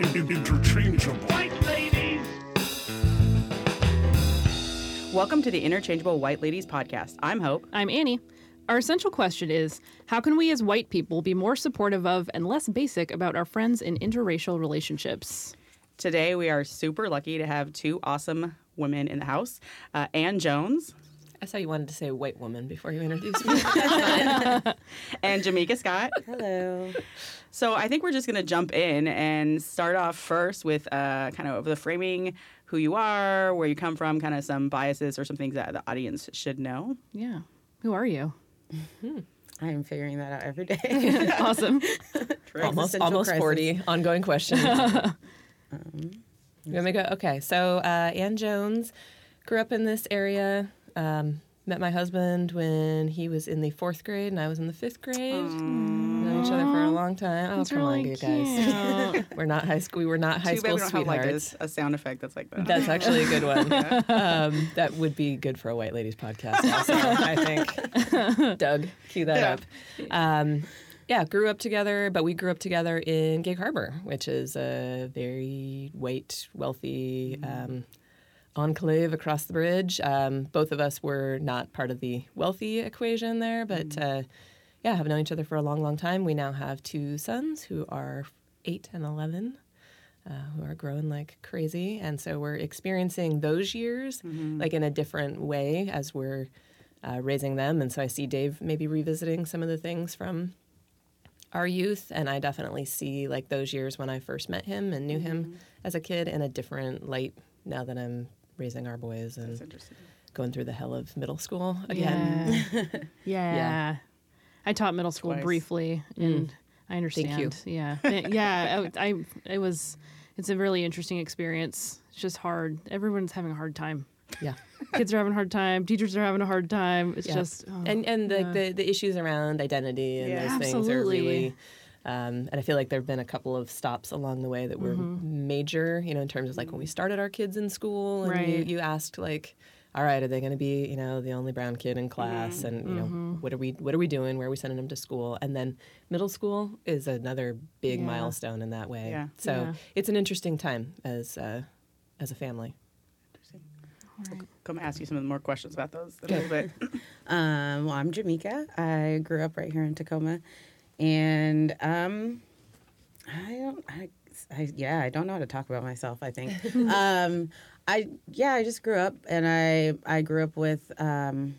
In- in- interchangeable. White ladies. Welcome to the Interchangeable White Ladies podcast. I'm Hope. I'm Annie. Our essential question is How can we as white people be more supportive of and less basic about our friends in interracial relationships? Today we are super lucky to have two awesome women in the house. Uh, Ann Jones I saw you wanted to say white woman before you introduced me. and Jamaica Scott. Hello. So I think we're just going to jump in and start off first with uh, kind of the framing who you are, where you come from, kind of some biases or some things that the audience should know. Yeah. Who are you? I am figuring that out every day. awesome. almost almost crisis. 40. Ongoing question. you want me to go? Okay. So, uh, Ann Jones grew up in this area. Um, met my husband when he was in the fourth grade and I was in the fifth grade. Known each other for a long time. Oh, That's come on, really you guys. we're not high school. We were not high Too bad school we don't have like sweethearts. a sound effect that's like that. That's actually a good one. um, that would be good for a white ladies podcast. Also, I think. Doug, cue that Yeah. up. Um, yeah, grew up together, but we grew up together in Gig Harbor, which is a very white, wealthy um, enclave across the bridge. Um, both of us were not part of the wealthy equation there, but uh, yeah, have known each other for a long, long time. We now have two sons who are eight and eleven uh, who are growing like crazy. And so we're experiencing those years like in a different way as we're uh, raising them. And so I see Dave maybe revisiting some of the things from our youth. And I definitely see like those years when I first met him and knew him as a kid in a different light now that I'm raising our boys and going through the hell of middle school again. Yeah. yeah. I taught middle school Twice. briefly, mm. and I understand. you. Yeah. Yeah. I, I, it was, it's a really interesting experience. It's just hard. Everyone's having a hard time. Yeah. Kids are having a hard time. Teachers are having a hard time. It's Yeah. just, oh, and and the, yeah. the the issues around identity and Yeah. those things are really um, and I feel like there have been a couple of stops along the way that were Mm-hmm. major, you know, in terms of like when we started our kids in school and you, Right. you asked like, all right, are they going to be, you know, the only brown kid in class, and you know, Mm-hmm. what are we, what are we doing? Where are we sending them to school? And then middle school is another big Yeah. milestone in that way. Yeah. So Yeah. it's an interesting time as uh, as a family. Interesting. Come ask you some of the more questions about those in a little bit. Um, well, I'm Jamaica. I grew up right here in Tacoma, and um, I don't. I, I yeah, I don't know how to talk about myself. I think. um, I yeah, I just grew up, and I I grew up with um,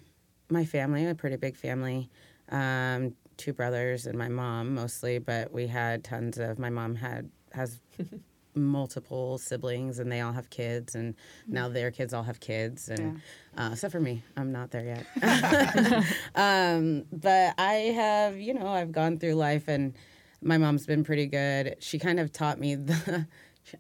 my family, a pretty big family. Um, two brothers and my mom mostly, but we had tons of. My mom had has multiple siblings and they all have kids and now their kids all have kids and uh, except for me i'm not there yet. Um, but i have you know i've gone through life and my mom's been pretty good. She kind of taught me the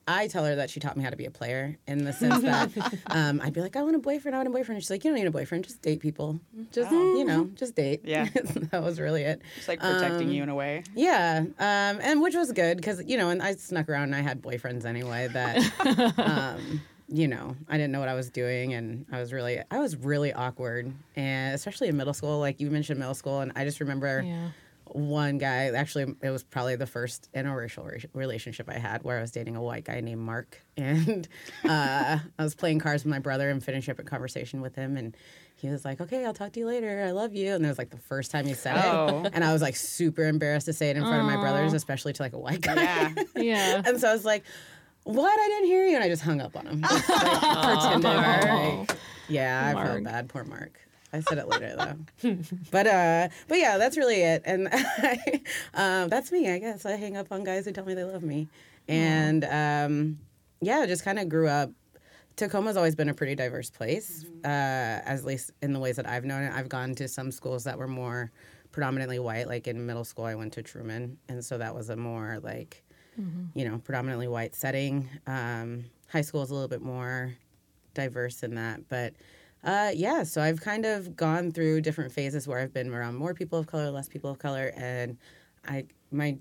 I tell her that she taught me how to be a player in the sense that um, I'd be like, I want a boyfriend, I want a boyfriend. And she's like, You don't need a boyfriend, just date people. Just, you know, just date. Yeah. that was really it. Just like protecting you in a way. Yeah, um, and which was good because you know, and I snuck around and I had boyfriends anyway that, um, you know, I didn't know what I was doing and I was really, I was really awkward, and especially in middle school. Like you mentioned middle school, and I just remember yeah. One guy. Actually, it was probably the first interracial re- relationship I had where I was dating a white guy named Mark, and uh, I was playing cards with my brother and finishing up a conversation with him, and he was like, "Okay, I'll talk to you later. I love you." And it was like the first time he said Oh. it, and I was like super embarrassed to say it in front of my brothers, especially to like a white guy. Yeah. Yeah. and so I was like, "What? I didn't hear you," and I just hung up on him. Just, like, pretended. like- yeah, I Mark. felt bad. Poor Mark. I said it later though. but uh but yeah, that's really it. And I, um, that's me, I guess. I hang up on guys who tell me they love me. And um yeah, just kind of grew up Tacoma's always been a pretty diverse place, uh, at least in the ways that I've known it. I've gone to some schools that were more predominantly white. Like in middle school, I went to Truman, and so that was a more like you know, predominantly white setting. Um, high school is a little bit more diverse in that, but uh, yeah. So I've kind of gone through different phases where I've been around more people of color, less people of color, and I my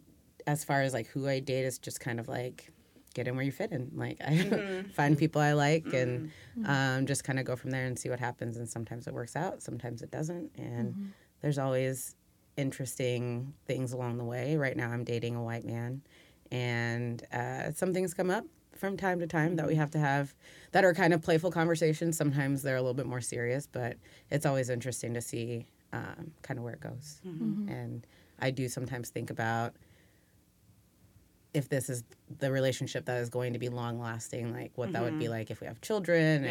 as far as like who I date is just kind of like get in where you fit in. Like I find people I like and um, just kind of go from there and see what happens. And sometimes it works out, sometimes it doesn't. And there's always interesting things along the way. Right now, I'm dating a white man, and uh, some things come up from time to time that we mm-hmm. have to have that are kind of playful conversations. Sometimes they're a little bit more serious, but it's always interesting to see um, kind of where it goes. Mm-hmm. Mm-hmm. And I do sometimes think about if this is the relationship that is going to be long lasting, like what that would be like if we have children.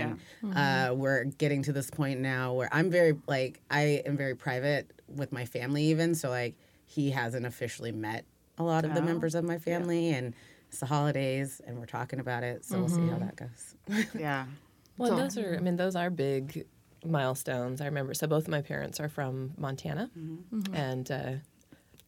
And uh, we're getting to this point now where I'm very, like, I am very private with my family, even. So, like, he hasn't officially met a lot of the Oh, members of my family. And it's the holidays, and we're talking about it. So, we'll see how mm-hmm. that goes. Yeah. Well, So- those are, I mean, those are big milestones. I remember, so both of my parents are from Montana, mm-hmm. Mm-hmm. and uh,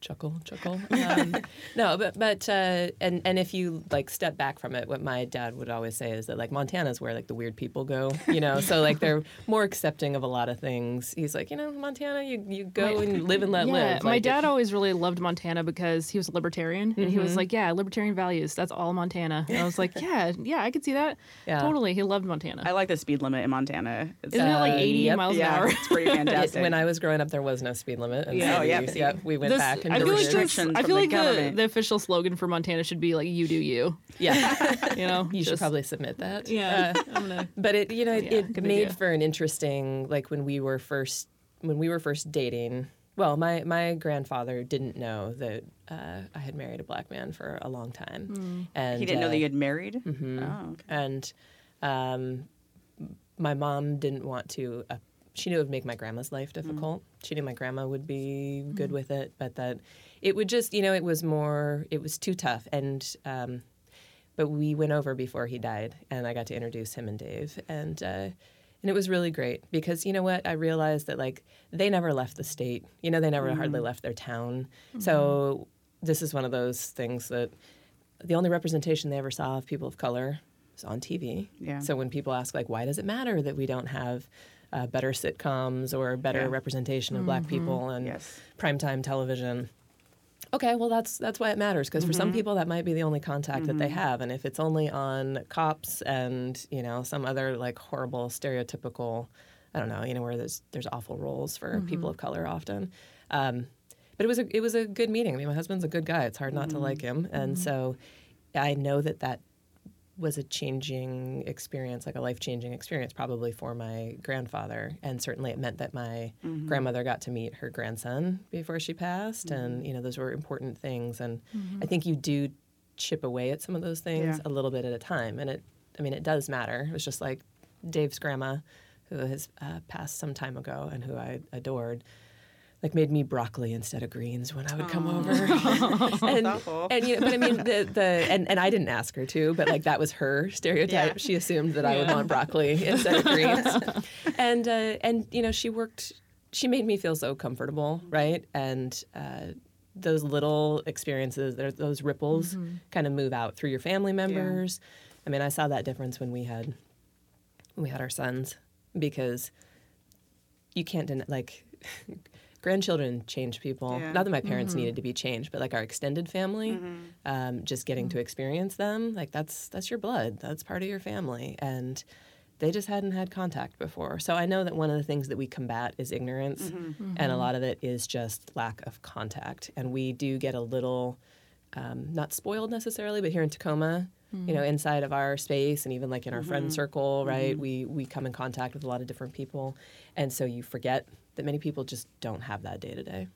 chuckle, chuckle. Um, no, but but uh, and and if you like step back from it, what my dad would always say is that like Montana's where like the weird people go, you know. so like they're more accepting of a lot of things. He's like, you know, Montana, you you go and live and let yeah, live. my Like, dad always really loved Montana because he was a libertarian, and he was like, "Yeah, libertarian values. That's all Montana." And I was like, "Yeah, yeah, I could see that. Yeah. Totally." He loved Montana. I like the speed limit in Montana. It's, Isn't it like Uh, 80 yep. miles yeah, an hour? it's pretty fantastic. when I was growing up, there was no speed limit. And Yeah. so Oh, yeah, we, yeah, we went This- back and I feel like this, restrictions I feel the like the, government. the official slogan for Montana should be like "You do you." yeah. You know, You should probably submit that. Yeah, Uh, I'm gonna. but it you know it, Yeah, it made idea. for an interesting like when we were first when we were first dating well my my grandfather didn't know that uh, i had married a black man for a long time and he didn't know uh, that you had married. Mm-hmm. Oh, okay. and um, my mom didn't want to uh, she knew it would make my grandma's life difficult. She knew my grandma would be good with it but that it would just you know it was more it was too tough. And um, but we went over before he died and i got to introduce him and dave. And uh, and it was really great because you know what? I realized that like they never left the state. You know they never hardly left their town. So this is one of those things that the only representation they ever saw of people of color was on tv Yeah. so when people ask like why does it matter that we don't have uh, better sitcoms or better Yeah. representation of black people mm-hmm. and Yes. primetime television Okay, well that's that's why it matters because for some mm-hmm. people that might be the only contact that they mm-hmm. have, and if it's only on cops and you know some other like horrible stereotypical, I don't know, you know where there's there's awful roles for people of color often. Um, but it was a it was a good meeting. I mean, my husband's a good guy. It's hard not to like him, and so I know that that was a changing experience, like a life changing experience, probably for my grandfather. And certainly it meant that my mm-hmm. grandmother got to meet her grandson before she passed. And, mm-hmm. you know, those were important things. And I mm-hmm. think you do chip away at some of those things Yeah. a little bit at a time. And it, I mean, it does matter. It was just like Dave's grandma, who has uh, passed some time ago and who I adored. Like made me broccoli instead of greens when I would come over, and, awful. and you know, but I mean the the and, and I didn't ask her to, but like that was her stereotype. Yeah. She assumed that I would want broccoli instead of greens, and uh, and you know she worked. She made me feel so comfortable, right? And uh, those little experiences, those ripples, kind of move out through your family members. I mean, I saw that difference when we had when we had our sons because you can't deny like grandchildren change people. Yeah. not that my parents needed to be changed but like our extended family Mm-hmm. um, just getting to experience them like that's that's your blood. That's part of your family. And they just hadn't had contact before. So i know that one of the things that we combat is ignorance Mm-hmm. and a lot of it is just lack of contact. And we do get a little um, not spoiled necessarily, but here in Tacoma, you know, inside of our space and even like in our friend circle, right? We we come in contact with a lot of different people, and so you forget that many people just don't have that day to day.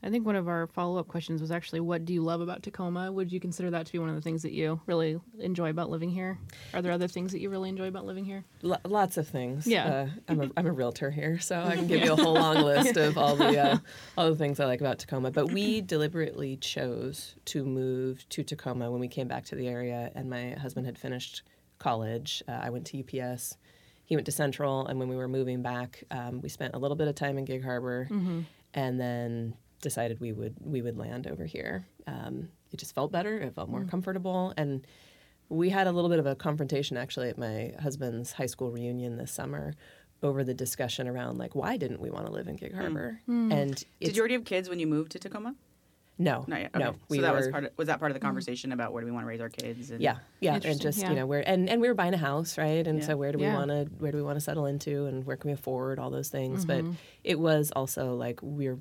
I think one of our follow up questions was actually, "What do you love about Tacoma?" Would you consider that to be one of the things that you really enjoy about living here? Are there other things that you really enjoy about living here? L- lots of things. Yeah. uh, I'm a I'm a realtor here, so I can give you a whole long list of all the uh, all the things I like about Tacoma. But we deliberately chose to move to Tacoma when we came back to the area, and my husband had finished college. Uh, I went to UPS. He went to Central, and when we were moving back, um, we spent a little bit of time in Gig Harbor, and then decided we would we would land over here. Um, it just felt better. It felt more comfortable, and we had a little bit of a confrontation actually at my husband's high school reunion this summer over the discussion around like why didn't we want to live in Gig Harbor? And Did you already have kids when you moved to Tacoma? No, Not yet. no, we so that were, was part of was that part of the conversation about where do we want to raise our kids? And, yeah, yeah, and just yeah. you know where and and we were buying a house, right? And Yeah. so where do we Yeah. want to where do we want to settle into, and where can we afford all those things? Mm-hmm. But it was also like we're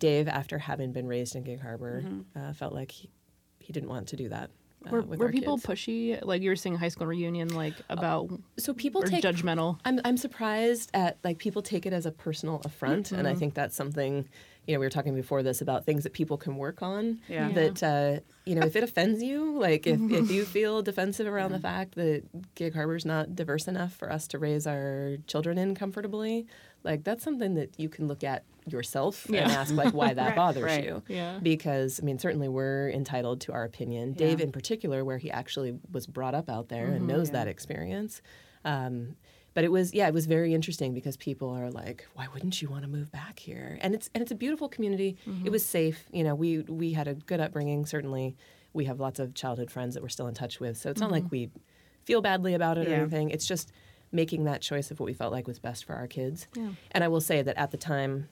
Dave, after having been raised in Gig Harbor, uh, felt like he, he didn't want to do that. Uh, Were, were people kids. pushy? Like you were saying, high school reunion, like about so people take judgmental. I'm I'm surprised at like people take it as a personal affront, and I think that's something. You know, we were talking before this about things that people can work on. Yeah. Yeah. That uh, you know, if it offends you, like if, if you feel defensive around the fact that Gig Harbor's not diverse enough for us to raise our children in comfortably, like that's something that you can look at yourself and ask like why that Right, bothers right. you. Yeah. Because I mean, certainly we're entitled to our opinion. Yeah. Dave, in particular, where he actually was brought up out there and knows Mm-hmm. Yeah. that experience. Um, but it was yeah, it was very interesting because people are like, why wouldn't you want to move back here? And it's and it's a beautiful community. Mm-hmm. It was safe. You know, we we had a good upbringing. Certainly, we have lots of childhood friends that we're still in touch with. So it's not like we feel badly about it or Mm-hmm. Anything. It's just making that choice of what we felt like was best for our kids. Yeah. And I will say that at the time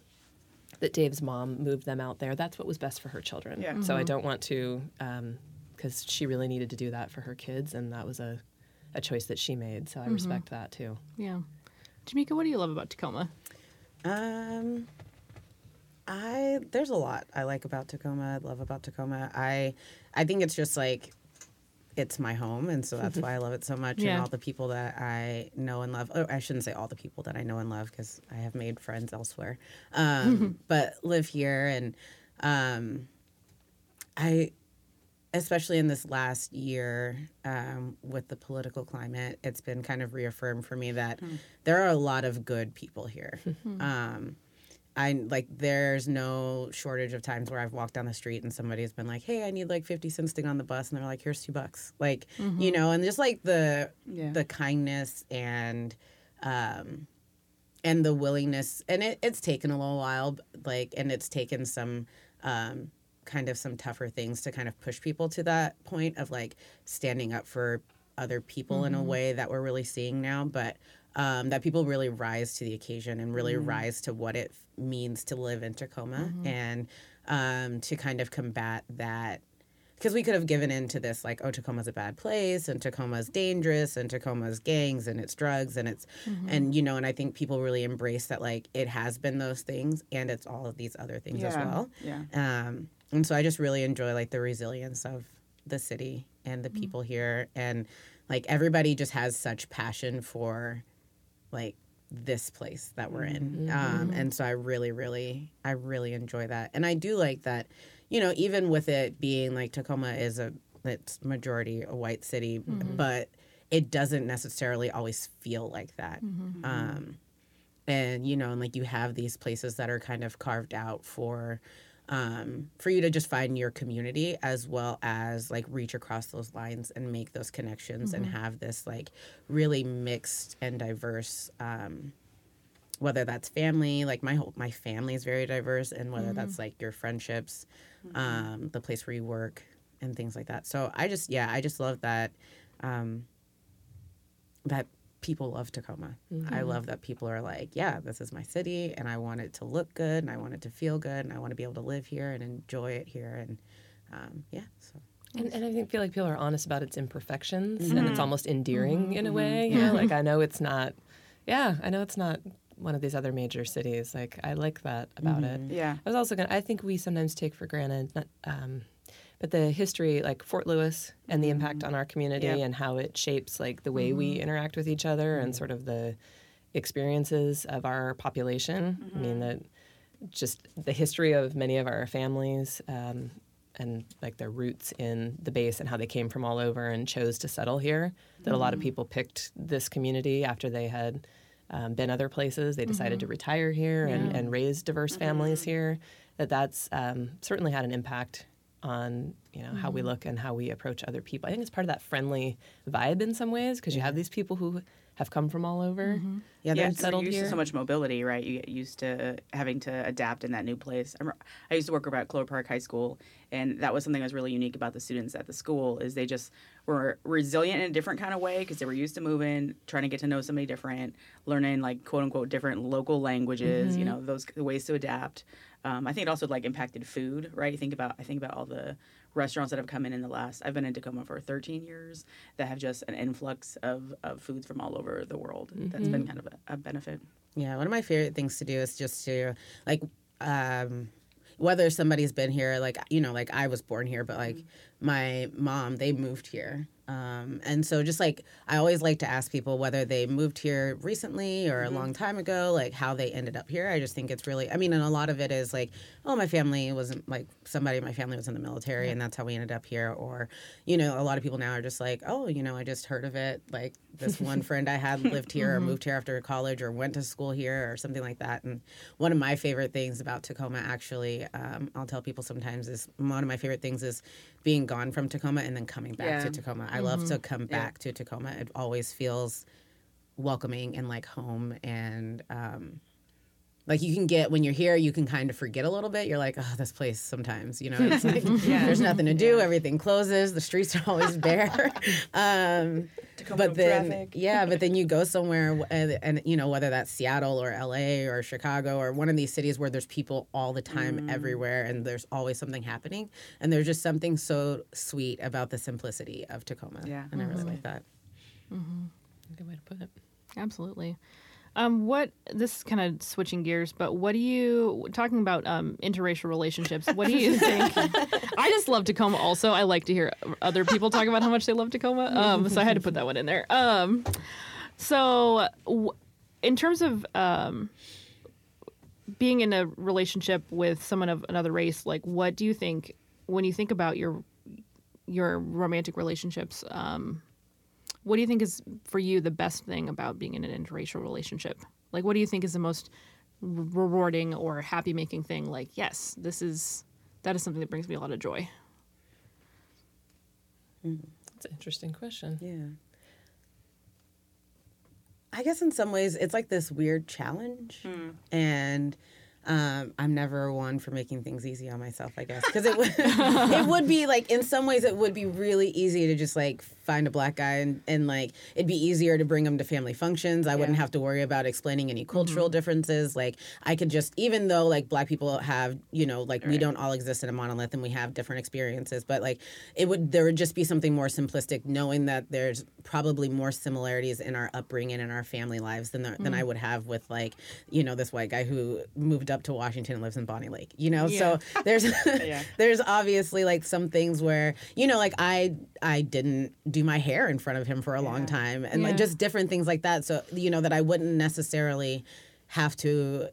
that Dave's mom moved them out there, that's what was best for her children. Yeah. So I don't want to, because she really needed to do that for her kids, and that was a, a choice that she made. So I respect that too. Yeah. Jamika, what do you love about Tacoma? Um, I there's a lot I like about Tacoma. I love about Tacoma. I I think it's just like it's my home, and so that's why I love it so much. Yeah. And all the people that I know and love. Oh, I shouldn't say all the people that I know and love because I have made friends elsewhere, um, but live here and um, I especially in this last year um, with the political climate, it's been kind of reaffirmed for me that there are a lot of good people here. um, I like there's no shortage of times where I've walked down the street and somebody's been like, "Hey, I need like 50 cents to go on the bus," and they're like, "Here's two bucks." Like, you know, and just like the Yeah. the kindness and um and the willingness and it, it's taken a little while like and it's taken some um kind of some tougher things to kind of push people to that point of like standing up for other people in a way that we're really seeing now but um, that people really rise to the occasion and really rise to what it means to live in Tacoma and um, to kind of combat that. Because we could have given in to this like oh tacoma's a bad place and tacoma's dangerous and tacoma's gangs and it's drugs and it's and you know and i think people really embrace that like it has been those things and it's all of these other things as Yeah. well. Yeah. um, and so i just really enjoy like the resilience of the city and the mm-hmm. people here. And like everybody just has such passion for like this place that we're in. Mm-hmm. Um, mm-hmm. and so i really really i really enjoy that. And i do like that you know even with it being like tacoma is a it's majority a white city but it doesn't necessarily always feel like that. Um, and you know and like you have these places that are kind of carved out for um, for you to just find your community as well as like reach across those lines and make those connections and have this like really mixed and diverse um, whether that's family like my whole my family is very diverse and whether that's like your friendships um, the place where you work and things like that. So i just yeah i just love that um, that people love Tacoma. I mm-hmm. love that people are like, yeah, this is my city and I want it to look good and I want it to feel good and I want to be able to live here and enjoy it here and um, yeah, so And, and I think feel like people are honest about its imperfections, and it's mm-hmm. almost endearing mm-hmm. in a way. You know, like I know it's not. Yeah, I know it's not one of these other major cities. Like I like that about it. Yeah. I was also gonna. I think we sometimes take for granted, not, um, but the history, like Fort Lewis, and the impact mm-hmm. on our community, Yep. and how it shapes like the way we mm-hmm. interact with each other, and mm-hmm. sort of the experiences of our population. I mean that just the history of many of our families um, and like their roots in the base and how they came from all over and chose to settle here. That a lot of people picked this community after they had um, been other places. They decided to retire here and, and raise diverse families here. That that's um, certainly had an impact on you know how we mm-hmm. look and how we approach other people. I think it's part of that friendly vibe in some ways because you have these people who have come from all over. Mm-hmm. Yeah, Yeah, there's so settled you're used here. to so much mobility, right? You get used to having to adapt in that new place. I, remember, I used to work over at Clover Park High School, and that was something that was really unique about the students at the school is they just were resilient in a different kind of way because they were used to moving, trying to get to know somebody different, learning like quote unquote different local languages. You mm-hmm. know those ways to adapt. Um, I think it also like impacted food, right? You think about I think about all the restaurants that have come in in the last. I've been in Tacoma for 13 years that have just an influx of, of foods from all over the world. That's been kind of a, a benefit. Yeah, one of my favorite things to do is just to like um whether somebody's been here like you know like I was born here but like my mom they moved here. Um and so just like I always like to ask people whether they moved here recently or a long time ago like how they ended up here. I just think it's really I mean and a lot of it is like oh my family wasn't like somebody in my family was in the military and that's how we ended up here or you know a lot of people now are just like oh you know I just heard of it like this one friend I had lived here or moved here after college or went to school here or something like that. And one of my favorite things about Tacoma, actually, um, I'll tell people sometimes is one of my favorite things is being gone from Tacoma and then coming back to Tacoma. I love to come back to Tacoma. It always feels welcoming and like home and um, like you can get when you're here you can kind of forget a little bit. You're like oh this place sometimes you know? It's like there's nothing to do. Everything closes. The streets are always bare. Um, but then yeah but then you go somewhere and, and you know whether that's seattle or la or chicago or one of these cities where there's people all the time everywhere and there's always something happening and there's just something so sweet about the simplicity of tacoma. Yeah. and i really like that. Mm-hmm. Good way to put it. Absolutely. Um, what this is kind of switching gears, but what do you talking about um, interracial relationships? What do you think? I just love Tacoma. Also, I like to hear other people talk about how much they love Tacoma. Um, so I had to put that one in there. Um, so, w- in terms of um, being in a relationship with someone of another race, like what do you think when you think about your your romantic relationships? Um, what do you think is for you the best thing about being in an interracial relationship? Like, what do you think is the most rewarding or happy making thing? Like, yes, this is that is something that brings me a lot of joy. That's an interesting question. Yeah. I guess in some ways it's like this weird challenge, and um, I'm never one for making things easy on myself. I guess because it would it would be like in some ways it would be really easy to just like find a black guy and, and like it'd be easier to bring him to family functions. I wouldn't have to worry about explaining any cultural mm-hmm. differences. Like I could just even though like black people have you know like we don't all exist in a monolith and we have different experiences, but like it would there would just be something more simplistic knowing that there's probably more similarities in our upbringing and our family lives than there, than I mm. would have with like you know this white guy who moved up to Washington and lives in Bonney Lake. You know, so there's there's obviously like some things where you know like I I didn't do my hair in front of him for a long time and like just different things like that. So you know that I wouldn't necessarily have to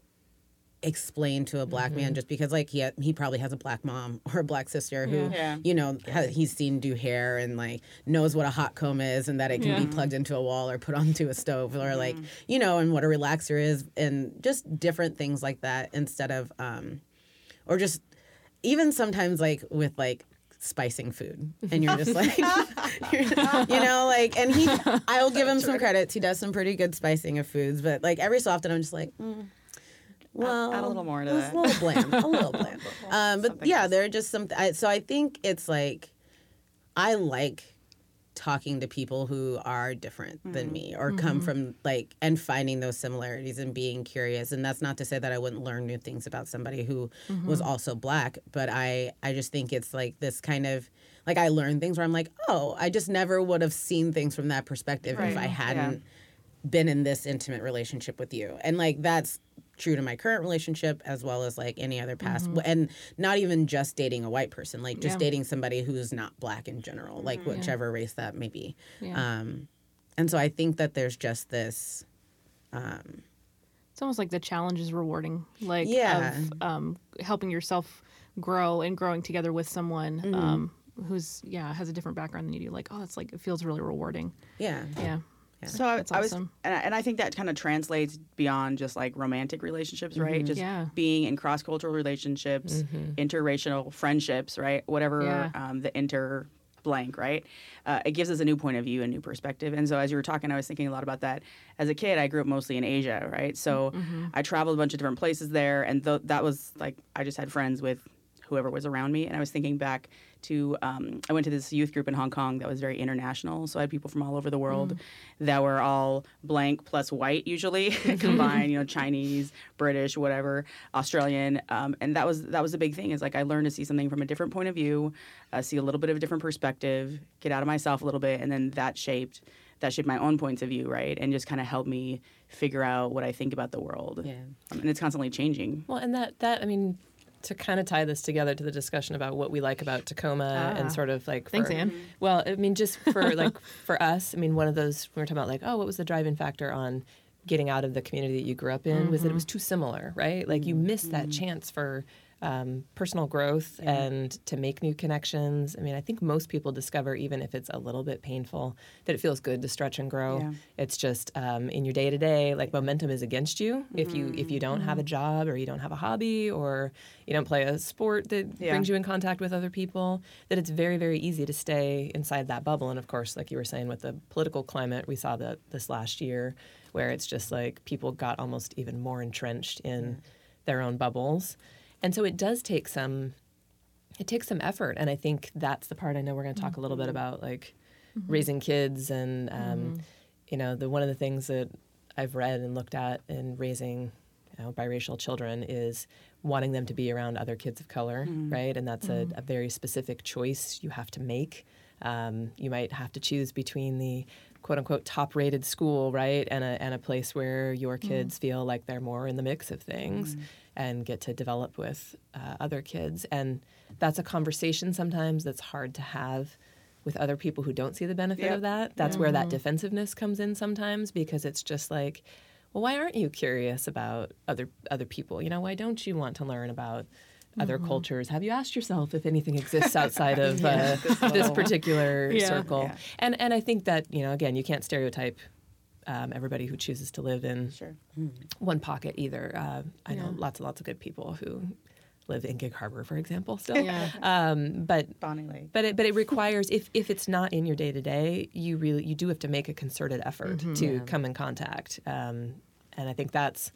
explain to a black man just because like he ha- he probably has a black mom or a black sister who Yeah. you know ha- he's seen do hair and like knows what a hot comb is and that it can Yeah. be plugged into a wall or put onto a stove or like you know and what a relaxer is and just different things like that instead of um or just even sometimes like with like spicing food and you're just like you're- you know like and he i'll give him some credits he does some pretty good spicing of foods but like every so often i'm just like mm, well add a little more to that. a little bland a little bland um but Something yeah else. there are just some I, so i think it's like i like talking to people who are different than mm-hmm. me or come mm-hmm. from like and finding those similarities and being curious. And that's not to say that i wouldn't learn new things about somebody who was mm-hmm. also black but i i just think it's like this kind of like i learn things where i'm like oh i just never would have seen things from that perspective if i hadn't been in this intimate relationship with you. And like that's true to my current relationship as well as like any other past and not even just dating a white person like just Yeah. dating somebody who's not black in general like whichever race that may be Yeah. um and so i think that there's just this um It's almost like the challenge is rewarding, like Yeah. of um, helping yourself grow and growing together with someone Mm-hmm. um, who's yeah has a different background than you do. Like, oh, it's like it feels really rewarding. yeah Yeah. So I, That's I was, and I, and I think that kind of translates beyond just like romantic relationships, right? Just Yeah. being in cross cultural relationships, interracial friendships, right? Whatever Yeah. um, the inter blank, right? Uh, it gives us a new point of view, a new perspective. And so as you were talking, I was thinking a lot about that. As a kid, I grew up mostly in Asia, right? So I traveled a bunch of different places there, and th- that was like I just had friends with whoever was around me. And I was thinking back to um, I went to this youth group in Hong Kong that was very international. So I had people from all over the world that were all blank plus white usually combined. You know, Chinese, British, whatever, Australian, um, and that was that was a big thing. Is like I learned to see something from a different point of view, uh, see a little bit of a different perspective, get out of myself a little bit, and then that shaped that shaped my own points of view, right? And just kind of helped me figure out what I think about the world. Yeah. Um, and it's constantly changing. Well, and that that I mean, to kind of tie this together to the discussion about what we like about Tacoma Ah. and sort of like Thanks, for- Anne. Well, I mean, just for like for us, I mean, one of those we were talking about like, oh, what was the driving factor on getting out of the community that you grew up in was that it was too similar, right? Like you missed that chance for um, personal growth and to make new connections. I mean, I think most people discover, even if it's a little bit painful, that it feels good to stretch and grow. Yeah. It's just um, in your day to day, like momentum is against you if you if you don't have a job or you don't have a hobby or you don't play a sport that Yeah. brings you in contact with other people. That it's very very easy to stay inside that bubble. And of course, like you were saying with the political climate, we saw that this last year, where it's just like people got almost even more entrenched in their own bubbles. And so it does take some it takes some effort. And i think that's the part i know we're going to talk a little bit mm-hmm. about like mm-hmm. raising kids and um, mm-hmm. you know the one of the things that i've read and looked at in raising you know, biracial children is wanting them to be around other kids of color right? And that's a, a very specific choice you have to make. Um, you might have to choose between the quote unquote top rated school, right, and a, and a place where your kids feel like they're more in the mix of things and get to develop with uh, other kids. And that's a conversation sometimes that's hard to have with other people who don't see the benefit Yep. of that. That's where that defensiveness comes in sometimes because it's just like, well, why aren't you curious about other other people? You know, why don't you want to learn about other cultures? Have you asked yourself if anything exists outside of uh, this particular Yeah. circle? Yeah. And and I think that you know, again, you can't stereotype um, everybody who chooses to live in Sure. one pocket either. Uh, I know lots and lots of good people who live in Gig Harbor, for example, still. Yeah. Um, but Bonney Lake. but it, but it requires if, if it's not in your day to day, you really you do have to make a concerted effort to come in contact. Um, and I think that's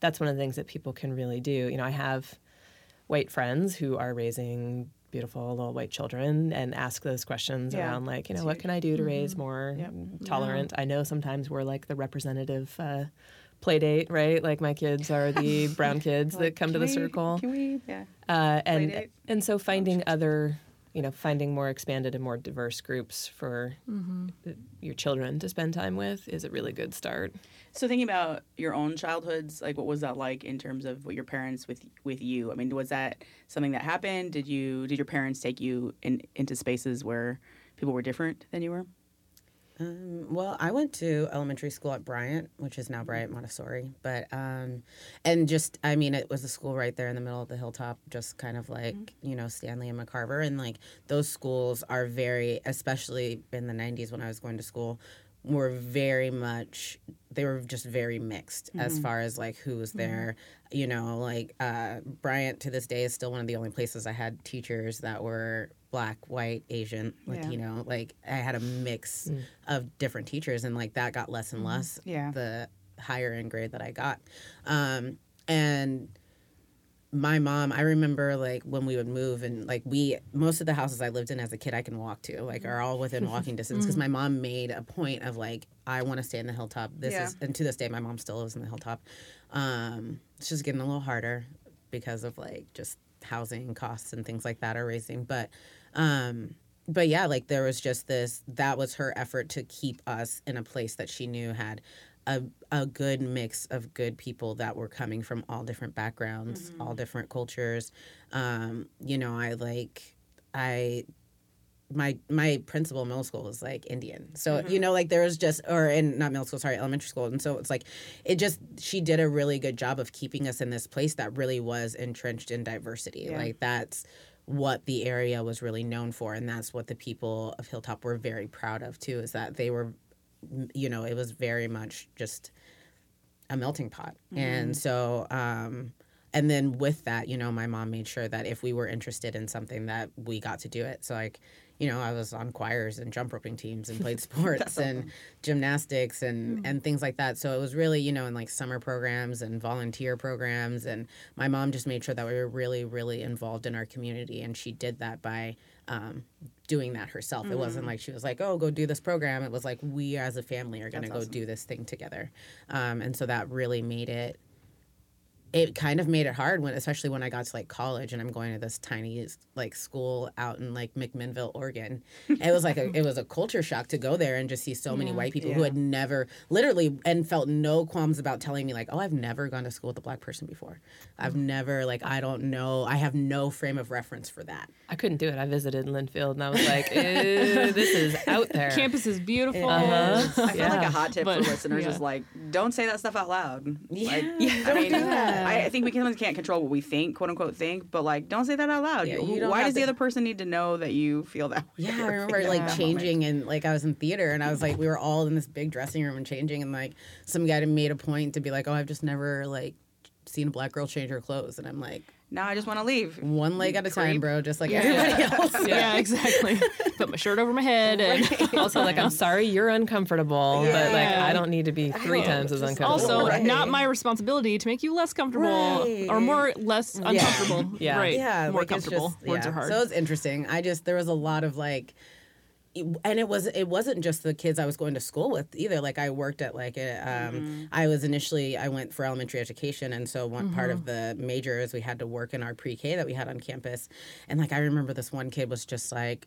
that's one of the things that people can really do. You know, I have white friends who are raising beautiful little white children and ask those questions Yeah. around like, you know, what can I do to raise more Yep. tolerant? I know sometimes we're like the representative uh, play date, right? Like my kids are the brown kids that come to the circle Can we? Yeah. uh, and and so finding other you know finding more expanded and more diverse groups for mm-hmm. th- your children to spend time with is a really good start So thinking about your own childhoods, like what was that like in terms of what your parents with with you? I mean, was that something that happened? Did you did your parents take you in into spaces where people were different than you were? Um, well, I went to elementary school at Bryant, which is now Bryant Montessori, but um, and just I mean, it was a school right there in the middle of the hilltop, just kind of like you know Stanley and McCarver, and like those schools are very, especially in the '90s when I was going to school, were very much they were just very mixed as far as like who was there. You know, like uh, Bryant to this day is still one of the only places I had teachers that were black, white, Asian, Yeah. Latino. Like I had a mix of different teachers, and like that got less and less Yeah. the higher in grade that I got. Um, and my mom, I remember like when we would move and like we, most of the houses I lived in as a kid, I can walk to, like are all within walking distance because my mom made a point of like, I want to stay in the hilltop. This Yeah. is, and to this day, my mom still lives in the hilltop. Um, it's just getting a little harder because of like just housing costs and things like that are raising. But, um, but yeah, like there was just this, that was her effort to keep us in a place that she knew had a, a good mix of good people that were coming from all different backgrounds, all different cultures. Um, you know, I like, I, my my principal in middle school was like Indian. So you know, like there was just or in not middle school, sorry, elementary school. And so it's like it just she did a really good job of keeping us in this place that really was entrenched in diversity. Yeah. Like that's what the area was really known for and that's what the people of Hilltop were very proud of too is that they were you know, it was very much just a melting pot. And so um and then with that, you know, my mom made sure that if we were interested in something that we got to do it. So like, you know, I was on choirs and jump roping teams and played sports and gymnastics and and things like that. So it was really, you know, in like summer programs and volunteer programs. And my mom just made sure that we were really, really involved in our community, and she did that by um, doing that herself. It wasn't like she was like, "Oh, go do this program." It was like we as a family are going to go do this thing together, um, and so that really made it it kind of made it hard when especially when I got to like college and I'm going to this tiny like school out in like McMinnville, Oregon. It was like a it was a culture shock to go there and just see so many white people who had never literally and felt no qualms about telling me like, "Oh, I've never gone to school with a black person before. I've never like I don't know. I have no frame of reference for that." I couldn't do it. I visited Linfield and I was like, this is out there. Campus is beautiful. Uh-huh. I feel like a hot tip But- for listeners yeah. is like, don't say that stuff out loud. Like, Yeah, I don't mean, do that. I, I think we sometimes can't control what we think, quote unquote, think, but like, don't say that out loud. Yeah, Why does the other person need to know that you feel that? way Yeah, I remember like moment? changing and like I was in theater and I was like we were all in this big dressing room and changing and like some guy made a point to be like, "Oh, I've just never like seen a black girl change her clothes." And I'm like, Now I just want to leave. "One leg at a time, bro, just like everybody else." yeah. exactly. Put my shirt over my head and Also, like, I'm sorry you're uncomfortable, but like, I don't need to be three times as uncomfortable. also Right. not my responsibility to make you less comfortable or more less uncomfortable. Yeah. Right. yeah, More like, comfortable. just- Words yeah. are hard. So it's interesting. I just there was a lot of like, it- and it was it wasn't just the kids I was going to school with either. Like I worked at like a, um, I was initially I went for elementary education, and so one part of the major is we had to work in our pre K that we had on campus, and like I remember this one kid was just like.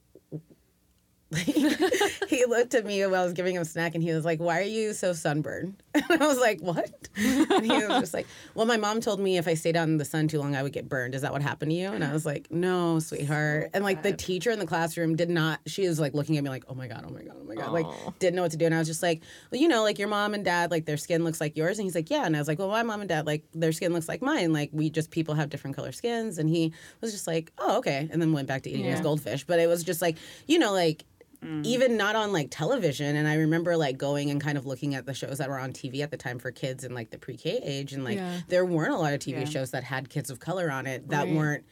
he looked at me while I was giving him a snack and he was like, Why are you so sunburned? And I was like, What? And he was just like, Well, my mom told me if I stayed out in the sun too long, I would get burned. Is that what happened to you? And I was like, No, sweetheart. and like the teacher in the classroom did not, she was like looking at me like, Oh my God, oh my God, oh my God. Like, didn't know what to do. And I was just like, Well, you know, like your mom and dad, like their skin looks like yours. And he's like, Yeah. And I was like, Well, my mom and dad, like their skin looks like mine. Like we just, people have different color skins. And he was just like, Oh, okay. And then went back to eating his goldfish. But it was just like, you know, like, Mm. even not on like television and i remember like going and kind of looking at the shows that were on tv at the time for kids in like the pre-k age and like Yeah. there weren't a lot of tv Yeah. shows that had kids of color on it that Right. weren't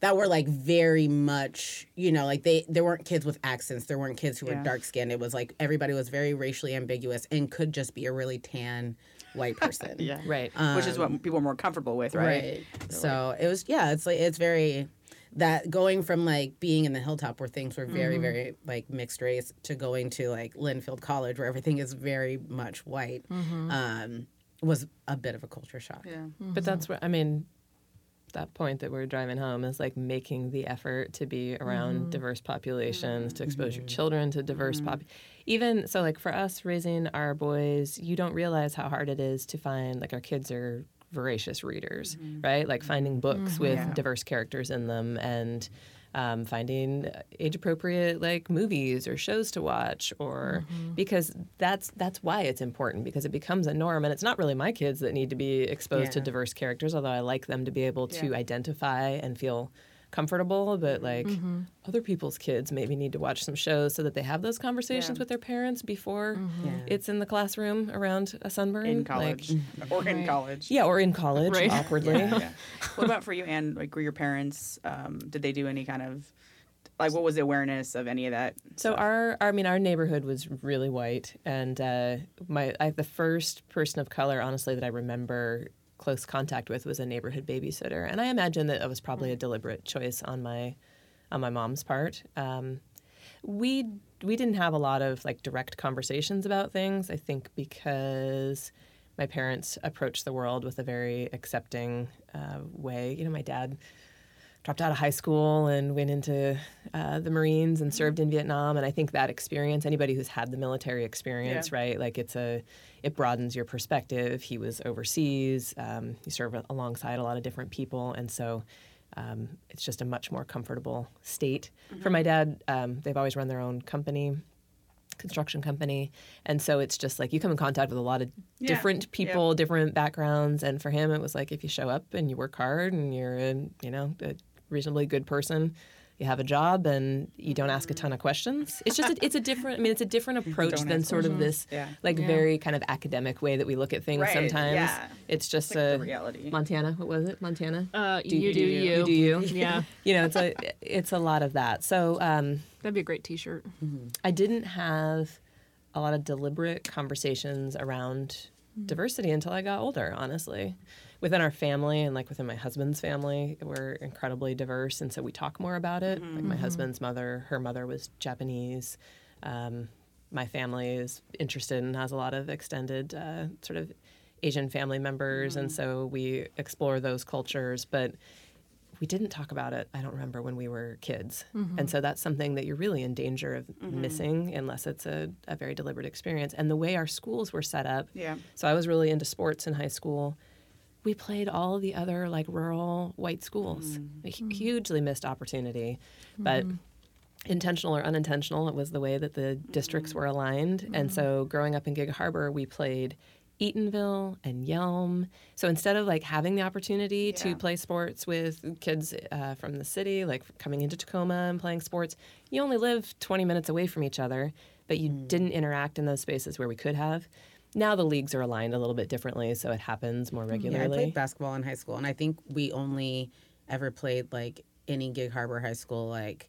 that were like very much you know like they there weren't kids with accents there weren't kids who were dark skinned it was like everybody was very racially ambiguous and could just be a really tan white person Yeah. right. Which is what um, people are more comfortable with, right? so it was yeah, it's like it's very that going from like being in the hilltop where things were very mm-hmm. very like mixed race to going to like Linfield College where everything is very much white mm-hmm. um, was a bit of a culture shock. Yeah. But that's what I mean. That point that we're driving home is like making the effort to be around mm-hmm. diverse populations, to expose your children to diverse pop. Even so, like for us raising our boys, you don't realize how hard it is to find like our kids are voracious readers, mm-hmm. right? Like finding books mm-hmm. with Yeah. diverse characters in them and. Um, finding age appropriate like movies or shows to watch or mm-hmm. because that's that's why it's important because it becomes a norm and it's not really my kids that need to be exposed to diverse characters although I like them to be able to Yeah. identify and feel comfortable but like other people's kids maybe need to watch some shows so that they have those conversations Yeah. with their parents before Yeah. it's in the classroom around a sunburn In Like- college or in Right. college. yeah or in college Right. awkwardly Yeah. What about for you, Anne? Like, were your parents? Um, did they do any kind of like what was the awareness of any of that? So our, our, I mean, our neighborhood was really white, and uh, my, I, the first person of color, honestly, that I remember close contact with was a neighborhood babysitter, and I imagine that it was probably a deliberate choice on my, on my mom's part. Um, we we didn't have a lot of like direct conversations about things. I think because my parents approached the world with a very accepting uh, way. You know, my dad dropped out of high school and went into uh, the Marines and served in Vietnam. And I think that experience, anybody who's had the military experience, Yeah. right? Like it's a, it broadens your perspective. He was overseas. Um, he served alongside a lot of different people, and so. Um, it's just a much more comfortable state. For my dad, um, they've always run their own company, construction company, and so it's just like you come in contact with a lot of Yeah. different Yeah. people, different backgrounds. And for him, it was like if you show up and you work hard and you're a you know a reasonably good person, you have a job and you don't ask a ton of questions. It's just a, it's a different. I mean, it's a different approach Don't than ask sort of this Yeah. like very kind of academic way that we look at things Right, sometimes. yeah. It's just like the a reality. Montana. What was it? Montana. Uh, Do- you do you. You do you. Yeah, you know, it's a it's a lot of that. So um, that'd be a great T-shirt. I didn't have a lot of deliberate conversations around diversity until I got older, honestly. Within our family and like within my husband's family, we're incredibly diverse. And so we talk more about it. Like my husband's mother, her mother was Japanese. Um, my family is interested and has a lot of extended uh, sort of Asian family members. And so we explore those cultures. But we didn't talk about it, I don't remember, when we were kids. And so that's something that you're really in danger of missing unless it's a, a very deliberate experience. And the way our schools were set up, Yeah. so I was really into sports in high school. We played all the other like rural white schools. Mm. A hu- mm. hugely missed opportunity. But mm-hmm. intentional or unintentional, it was the way that the districts mm. were aligned. And so mm-hmm. growing up in Gig Harbor, we played Eatonville and Yelm. So instead of like having the opportunity to play sports with kids uh, from the city, like coming into Tacoma and playing sports, you only live 20 minutes away from each other, but you didn't interact in those spaces where we could have. Now the leagues are aligned a little bit differently, so it happens more mm, Yeah, I regularly. played basketball in high school, and I think we only ever played like any Gig Harbor High School, like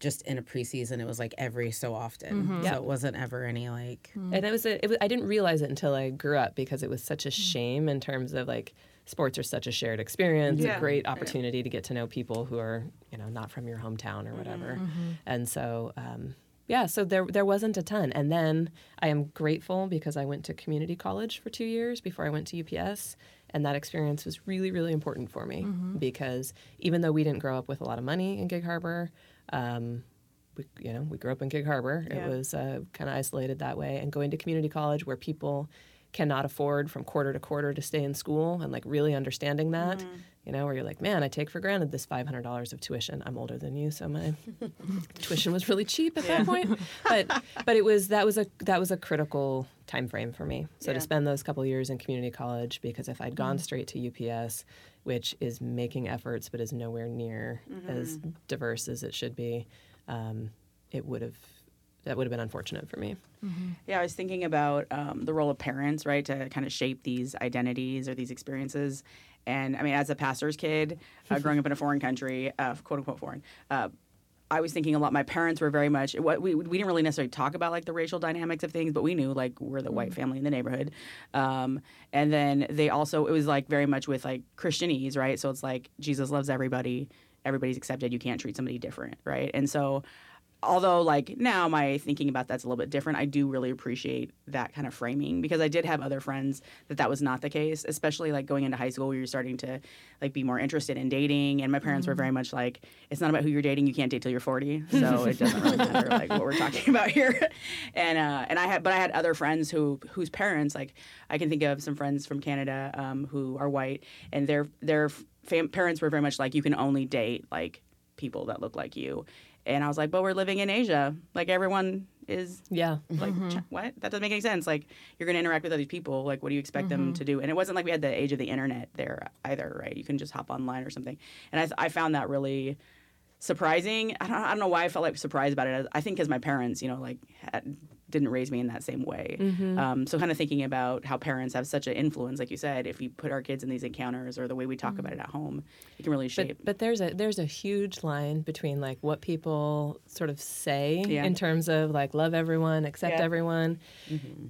just in a preseason. It was like every so often, mm-hmm. so it wasn't ever any like. Mm. And it was, a, it was I didn't realize it until I grew up because it was such a mm. shame in terms of like sports are such a shared experience, Yeah. a great opportunity to get to know people who are you know not from your hometown or mm-hmm. whatever. Mm-hmm. And so um, yeah, so there there wasn't a ton. And then I am grateful because I went to community college for two years before I went to UPS. And that experience was really, really important for me because even though we didn't grow up with a lot of money in Gig Harbor, um, we, you know, we grew up in Gig Harbor. Yeah. It was uh, kind of isolated that way. And going to community college where people cannot afford from quarter to quarter to stay in school and like really understanding that, mm-hmm. you know, where you're like, man, I take for granted this $500 of tuition. I'm older than you, so my tuition was really cheap at that point. But but it was that was a that was a critical time frame for me. So Yeah. to spend those couple years in community college because if I'd gone mm-hmm. straight to UPS, which is making efforts but is nowhere near mm-hmm. as diverse as it should be, um, it would have that would have been unfortunate for me. Yeah, I was thinking about um, the role of parents, right, to kind of shape these identities or these experiences. And I mean, as a pastor's kid, uh, growing up in a foreign country, uh, quote unquote foreign, uh, I was thinking a lot. My parents were very much what we we didn't really necessarily talk about like the racial dynamics of things, but we knew like we're the white family in the neighborhood. Um, and then they also it was like very much with like Christianese, right? So it's like Jesus loves everybody, everybody's accepted. You can't treat somebody different, right? And so although like now my thinking about that's a little bit different i do really appreciate that kind of framing because i did have other friends that that was not the case especially like going into high school where you're starting to like be more interested in dating and my parents were very much like it's not about who you're dating you can't date till you're 40 so it doesn't really matter like what we're talking about here. And uh and i had but i had other friends who whose parents like i can think of some friends from canada um, who are white and their their fam- parents were very much like you can only date like people that look like you and I was like, but we're living in Asia. Like everyone is Yeah. like, Mm-hmm. What? That doesn't make any sense. Like you're going to interact with other people. Like what do you expect Mm-hmm. them to do? And it wasn't like we had the age of the internet there either, right? You can just hop online or something. And I, th- I found that really surprising. I don't, I don't know why I felt like surprised about it. I think because my parents, you know, like had, didn't raise me in that same way. Mm-hmm. Um, so kind of thinking about how parents have such an influence, like you said, if we put our kids in these encounters or the way we talk about it at home, it can really shape. But, but there's a there's a huge line between like what people sort of say Yeah. in terms of like love everyone, accept Yeah. everyone,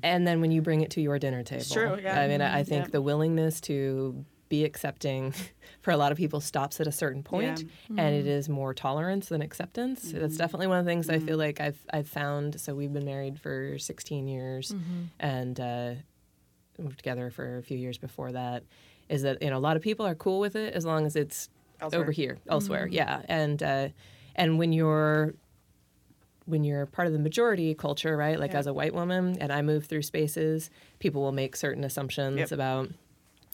and then when you bring it to your dinner table. true, yeah. I mean, I, I think Yeah. the willingness to be accepting for a lot of people stops at a certain point, mm-hmm. and it is more tolerance than acceptance. That's mm-hmm. definitely one of the things I feel mm-hmm. like I've I've found. So we've been married for 16 years, and uh, moved together for a few years before that. Is that you know a lot of people are cool with it as long as it's Elsewhere. over here elsewhere yeah and uh, and when you're when you're part of the majority culture right like Yeah. as a white woman and i move through spaces people will make certain assumptions Yep. about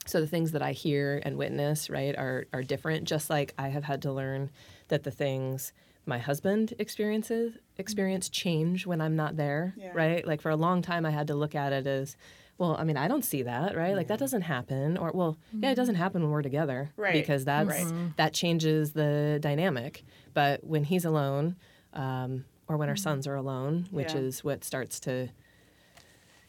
so the things that i hear and witness right are are different just like i have had to learn that the things my husband experiences experience change when i'm not there Yeah. right like for a long time i had to look at it as well, I mean, I don't see that, right? Like that doesn't happen. Or, well, yeah, it doesn't happen when we're together, Right. Because that's Right. that changes the dynamic. But when he's alone, um, or when our sons are alone, which Yeah. is what starts to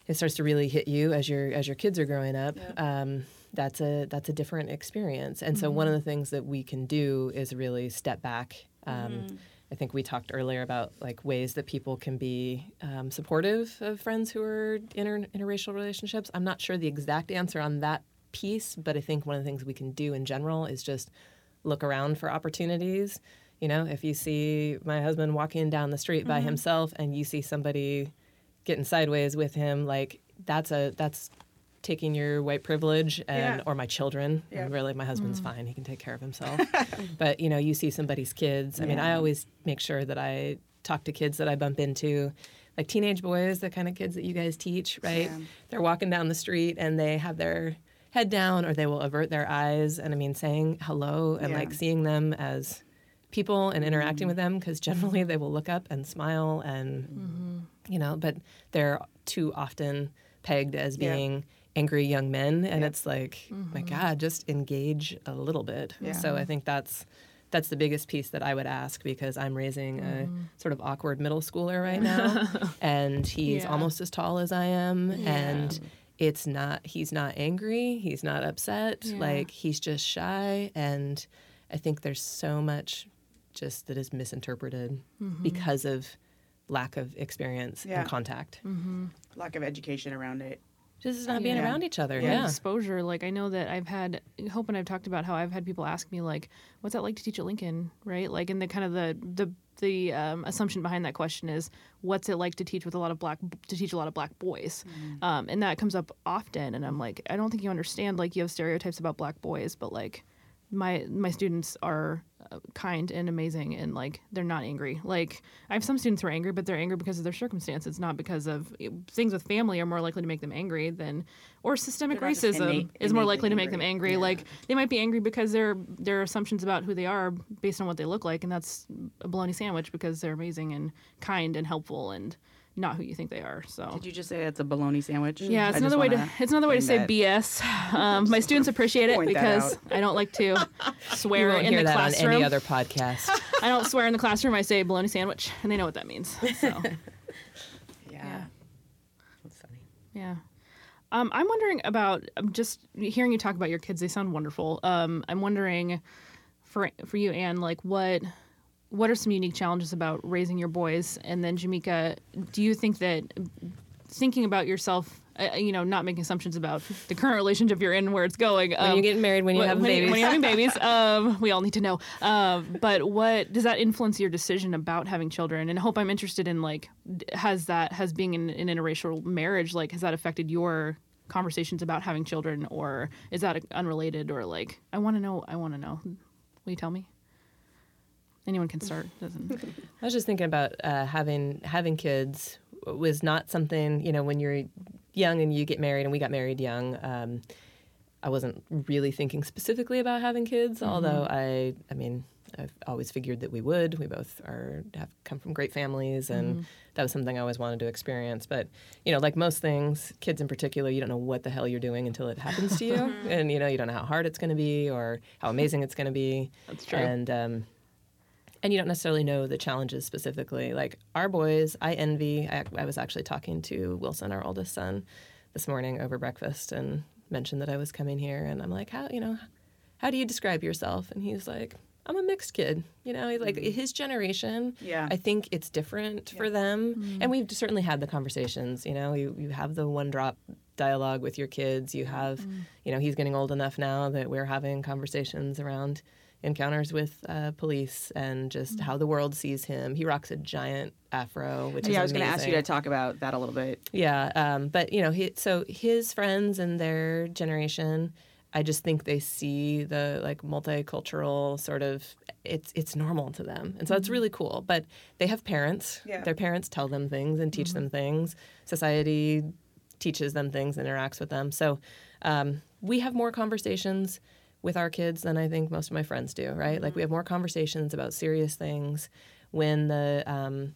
it starts to really hit you as your as your kids are growing up. Um, that's a that's a different experience. And so one of the things that we can do is really step back. Um, I think we talked earlier about like ways that people can be um, supportive of friends who are inter- interracial relationships. I'm not sure the exact answer on that piece, but I think one of the things we can do in general is just look around for opportunities. You know, if you see my husband walking down the street by himself and you see somebody getting sideways with him, like that's a that's taking your white privilege and Yeah. or my children. Yeah. And really my husband's mm. fine. He can take care of himself. but you know, you see somebody's kids. I mean, I always make sure that I talk to kids that I bump into like teenage boys, the kind of kids that you guys teach, right? Yeah. They're walking down the street and they have their head down or they will avert their eyes and I mean saying hello and Yeah. like seeing them as people and interacting mm. with them because generally they will look up and smile and mm-hmm. you know but they're too often pegged as Yeah. Angry young men and it's like my mm-hmm. god just engage a little bit Yeah. so i think that's that's the biggest piece that i would ask because i'm raising a mm. sort of awkward middle schooler right now and he's Yeah. almost as tall as i am and it's not he's not angry he's not upset Yeah. like he's just shy and i think there's so much just that is misinterpreted mm-hmm. because of lack of experience Yeah. and contact mm-hmm. Lack of education around it. Just not being Yeah. around each other yeah. yeah, exposure. Like I know that I've had Hope and I've talked about how I've had people ask me like, "What's that like to teach at Lincoln?" Right? Like, and the kind of the the the um, assumption behind that question is, "What's it like to teach with a lot of black to teach a lot of black boys?" Um, and that comes up often, and I'm like, I don't think you understand. Like, you have stereotypes about black boys, but like, my my students are uh, kind and amazing and like they're not angry like i have some students who are angry but they're angry because of their circumstances not because of things with family are more likely to make them angry than or systemic They're not just racism innate- is more likely to make them angry. angry Yeah. like they might be angry because their their assumptions about who they are based on what they look like and that's a bologna sandwich because they're amazing and kind and helpful and not who you think they are so Did you just say it's a bologna sandwich? yeah, it's I another way to it's another way to say that- BS. Um, my students appreciate it because. I don't like to you swear won't in hear the that classroom. on any other podcast I don't swear in the classroom. I say bologna sandwich, and they know what that means. So Yeah. That's funny. yeah. Um, I'm wondering about I'm just hearing you talk about your kids. They sound wonderful. Um, I'm wondering for for you, Anne, like what what are some unique challenges about raising your boys? And then Jamika, do you think that thinking about yourself, uh, you know, not making assumptions about the current relationship you're in, where it's going. when um, you're getting married when you when, have when, babies when you're having babies, um, we all need to know. Um, but what does that influence your decision about having children? And I hope I'm interested in like, has that has being in an interracial marriage like has that affected your conversations about having children, or is that unrelated? Or like, I want to know. I want to know. Will you tell me? Anyone can start. Doesn't. I was just thinking about uh, having having kids was not something you know when you're young and you get married and we got married young. Um, I wasn't really thinking specifically about having kids, although I I mean I've always figured that we would. We both are have come from great families, and that was something I always wanted to experience. But you know, like most things, kids in particular, you don't know what the hell you're doing until it happens to you, and you know you don't know how hard it's going to be or how amazing it's going to be. That's true. And um, and you don't necessarily know the challenges specifically. Like our boys, I envy. I, I was actually talking to Wilson, our oldest son, this morning over breakfast, and mentioned that I was coming here. And I'm like, how you know, how do you describe yourself? And he's like, I'm a mixed kid. You know, like mm. his generation. Yeah. I think it's different for them, mm. and we've certainly had the conversations. You know, you you have the one drop dialogue with your kids. You have, mm. you know, he's getting old enough now that we're having conversations around encounters with uh, police and just how the world sees him. He rocks a giant afro, which is Yeah, I was going to ask you to talk about that a little bit. Yeah, um, but you know, he, so his friends and their generation, I just think they see the like multicultural sort of it's it's normal to them, and so it's really cool. But they have parents. Yeah. Their parents tell them things and teach them things. Society teaches them things, interacts with them. So um, we have more conversations with our kids than I think most of my friends do. Right? Like we have more conversations about serious things when the um,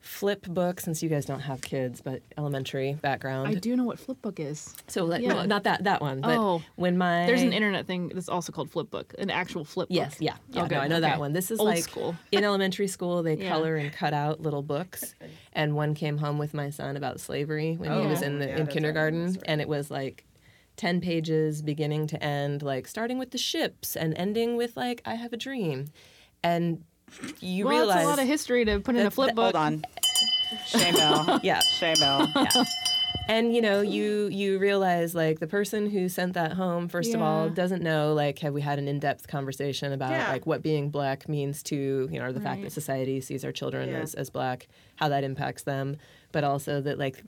flip book since you guys don't have kids, but elementary background. I do know what flip book is. So let, Yeah. no, not that that one, but Oh. when my There's an internet thing that's also called flip book, an actual flip book. Yes, yeah, yeah. Okay, no, I know okay. that one. This is Old like school. in elementary school. They Yeah. color and cut out little books, and one came home with my son about slavery when he Oh, was in the yeah, in kindergarten, right. and it was like. 10 pages beginning to end like starting with the ships and ending with like i have a dream and you well, realize that's a lot of history to put in a that- flip book. Hold on. Shame yeah Shame bell. and you know you you realize like the person who sent that home first of all doesn't know like have we had an in-depth conversation about Yeah. like what being black means to you know or the fact that society sees our children Yeah. as, as black how that impacts them but also that like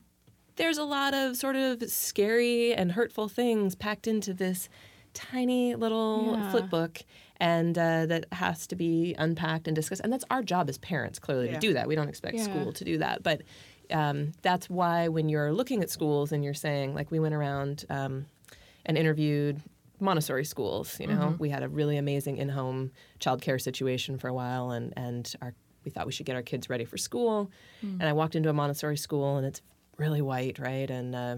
there's a lot of sort of scary and hurtful things packed into this tiny little Yeah. flip book and uh, that has to be unpacked and discussed and that's our job as parents clearly Yeah. to do that we don't expect Yeah. school to do that but um, that's why when you're looking at schools and you're saying like we went around um, and interviewed Montessori schools. You know, we had a really amazing in-home childcare situation for a while, and and our we thought we should get our kids ready for school. And I walked into a Montessori school, and it's really white, right? And uh,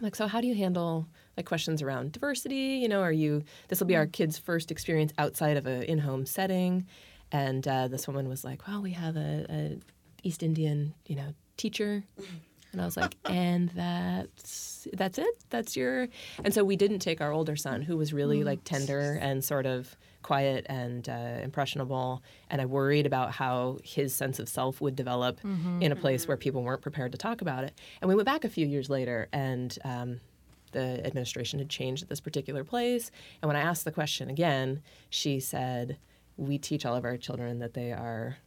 like, so how do you handle like questions around diversity? You know, are you this will be our kids' first experience outside of an in-home setting? And uh, this woman was like, "Well, we have a, a East Indian, you know, teacher." And I was like, "And that's that's it. That's your." And so we didn't take our older son, who was really like tender and sort of quiet and uh, impressionable. And I worried about how his sense of self would develop in a place where people weren't prepared to talk about it. And we went back a few years later, and um, the administration had changed at this particular place. And when I asked the question again, she said, "We teach all of our children that they are."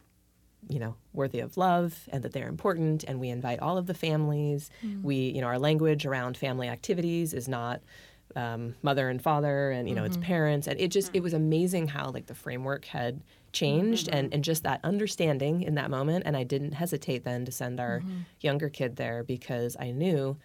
You know worthy of love and that they're important and we invite all of the families. Mm. We you know our language around family activities is not um, mother and father and you know it's mm-hmm. parents. And it just it mm. was amazing how like the framework had changed mm-hmm. and and just that understanding in that moment. And i didn't hesitate then to send our mm-hmm. younger kid there because i knew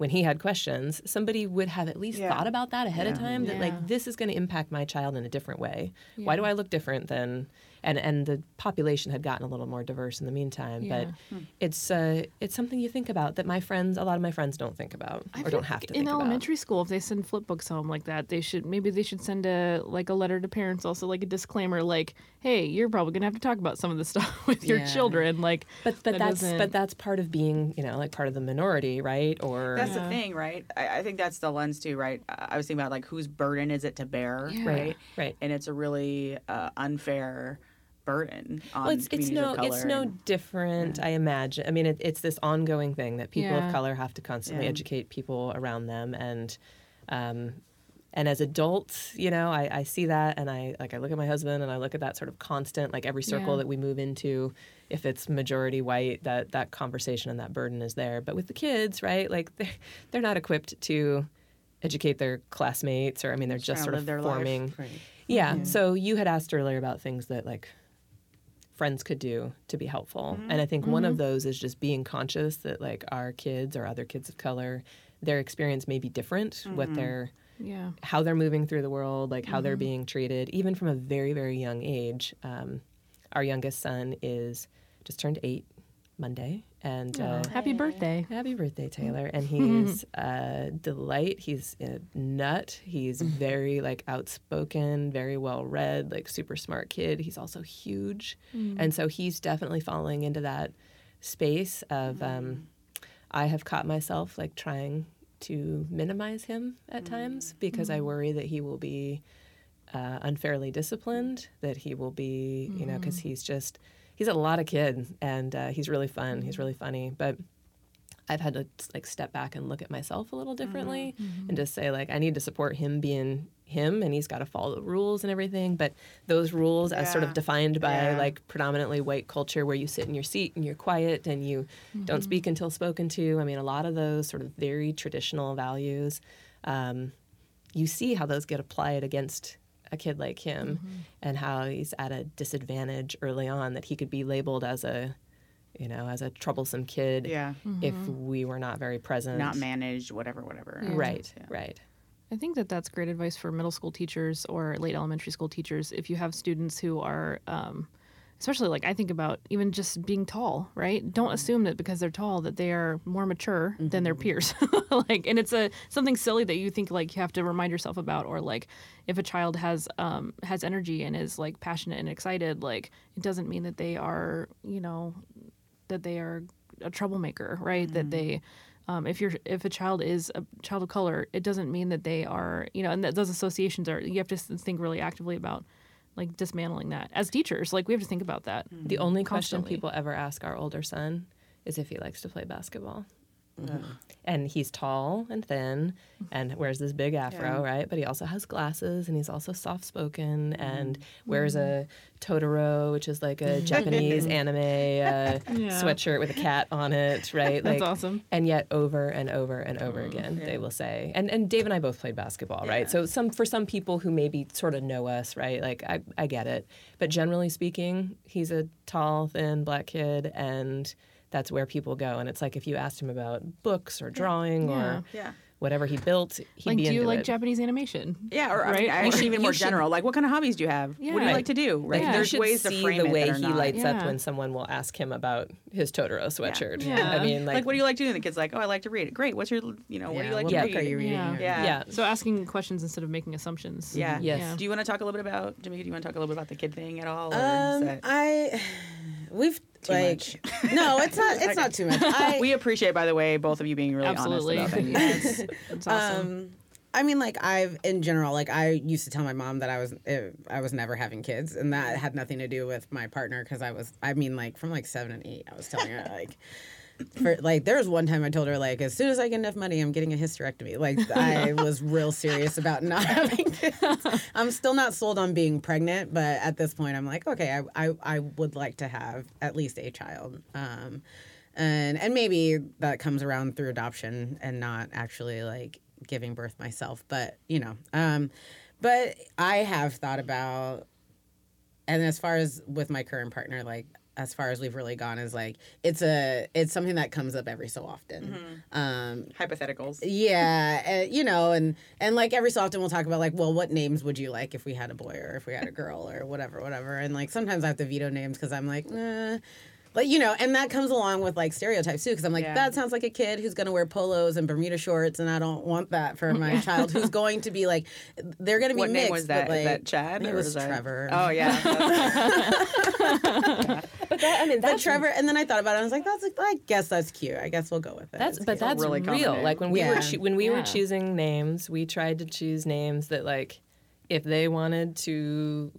when he had questions somebody would have at least Yeah. thought about that ahead of time that Yeah. like this is going to impact my child in a different way. Why do i look different than and and the population had gotten a little more diverse in the meantime Yeah. but it's uh it's something you think about that my friends a lot of my friends don't think about I or don't have to in think elementary school if they send flip books home like that they should maybe they should send a like a letter to parents also like a disclaimer like hey you're probably gonna have to talk about some of this stuff with your Yeah. children like but but that that's doesn't- but that's part of being you know like part of the minority right or That's the thing, right? I, I think that's the lens too, right? I I was thinking about like whose burden is it to bear, Yeah. right? right And it's a really uh, unfair burden on well, it's, it's no of color. it's no and- different i imagine i mean it, it's this ongoing thing that people Yeah. of color have to constantly Yeah. educate people around them and um and as adults you know I, I see that and i like i look at my husband and i look at that sort of constant like every circle Yeah. that we move into if it's majority white that that conversation and that burden is there but with the kids right like they're, they're not equipped to educate their classmates or i mean they're just trying sort of their life. forming Right. yeah. So you had asked earlier about things that like friends could do to be helpful. Mm-hmm. And I think one of mm-hmm. those is just being conscious that like our kids or other kids of color, their experience may be different, what mm-hmm. they're yeah how they're moving through the world, like how they're being treated, even from a very, very young age. Um, our youngest son is just turned eight Monday. And uh, happy birthday Happy birthday, Taylor. And he's a delight. He's a nut. He's mm-hmm. very like outspoken, very well read, like super smart kid. He's also huge. Mm. And so he's definitely falling into that space of um, mm. I have caught myself like trying to minimize him at mm. times because I worry that he will be uh, unfairly disciplined, that he will be, you know, because he's just, he's a lot of kid and uh, he's really fun. He's really funny. But I've had to like step back and look at myself a little differently and just say, like, I need to support him being him and he's got to follow the rules and everything. But those rules, as sort of defined by Yeah. like predominantly white culture where you sit in your seat and you're quiet and you don't speak until spoken to. I mean, a lot of those sort of very traditional values, um, you see how those get applied against a kid like him and how he's at a disadvantage early on that he could be labeled as a you know as a troublesome kid Yeah. if we were not very present Not managed, whatever, whatever. right Yeah. right I think that that's great advice for middle school teachers or late elementary school teachers. If you have students who are um, especially like I think about even just being tall, right? Don't assume that because they're tall that they are more mature than their peers. like, and it's a something silly that you think like you have to remind yourself about, or like if a child has um has energy and is like passionate and excited, like it doesn't mean that they are, you know, that they are a troublemaker, right? That they um, if you're if a child is a child of color, it doesn't mean that they are, you know, and that those associations are. You have to think really actively about like dismantling that as teachers. Like we have to think about that. The only question people ever ask our older son is if he likes to play basketball. Mm-hmm. And he's tall and thin and wears this big afro, right? But he also has glasses and he's also soft spoken mm-hmm. and wears a Totoro, which is like a Japanese anime uh, sweatshirt with a cat on it, right? That's like, awesome. And yet, over and over and over mm-hmm. again, they will say, and and Dave and I both played basketball, right? So some for some people who maybe sort of know us, right? Like I, I get it, but generally speaking, he's a tall, thin black kid, and that's where people go. And it's like if you asked him about books or drawing Yeah. or Yeah. whatever he built, he'd be Like, be do you into like it. Japanese animation? Yeah, or Right? mean, I, You or should- even more should- general, like what kind of hobbies do you have? What do you Yeah. like to do? Right? Like, There's ways to frame the it way that he not- lights up when someone will ask him about his Totoro sweatshirt. Yeah. I mean, like, Like, what do you like to do? And the kid's like, oh, I like to read. Great. What's your, you know, what do you like what to book read? are you reading? Yeah. Yeah. yeah. So asking questions instead of making assumptions. Yeah. Yes. Yeah. Do you want to talk a little bit about, Jamaica, do you want to talk a little bit about the kid thing at all? Um, I we've Too like much. no, it's not. It's not too much. I, we appreciate, by the way, both of you being really Absolutely. honest about things. Yes. It's awesome. Um, I mean, like I've in general, like I used to tell my mom that I was uh, I was never having kids, and that had nothing to do with my partner because I was. I mean, like from like seven and eight, I was telling her like. For, like there was one time I told her like as soon as I get enough money I'm getting a hysterectomy. Like I was real serious about not having kids. I'm still not sold on being pregnant but at this point I'm like okay I I, I would like to have at least a child. Um and and maybe that comes around through adoption and not actually like giving birth myself but you know um but i have thought about and as far as with my current partner like as far as we've really gone is like it's a it's something that comes up every so often um Hypotheticals. yeah, and, you know, and and like every so often we'll talk about like, well, what names would you like if we had a boy or if we had a girl or whatever, whatever. And like sometimes I have to veto names because I'm like, nah. But you know, and that comes along with like stereotypes too, because I'm like, Yeah. that sounds like a kid who's gonna wear polos and Bermuda shorts, and I don't want that for my child who's going to be like, they're gonna be What mixed. name was that? But, Is like, that Chad? It or was is that- Trevor. Oh, yeah. That's- But that, I mean, But Trevor, and then I thought about it. I was like, "That's, I guess that's cute. I guess we'll go with it." That's It's but cute. that's really common real. name. Like when we were Yeah. choo- when we Yeah. were choosing names, we tried to choose names that like if they wanted to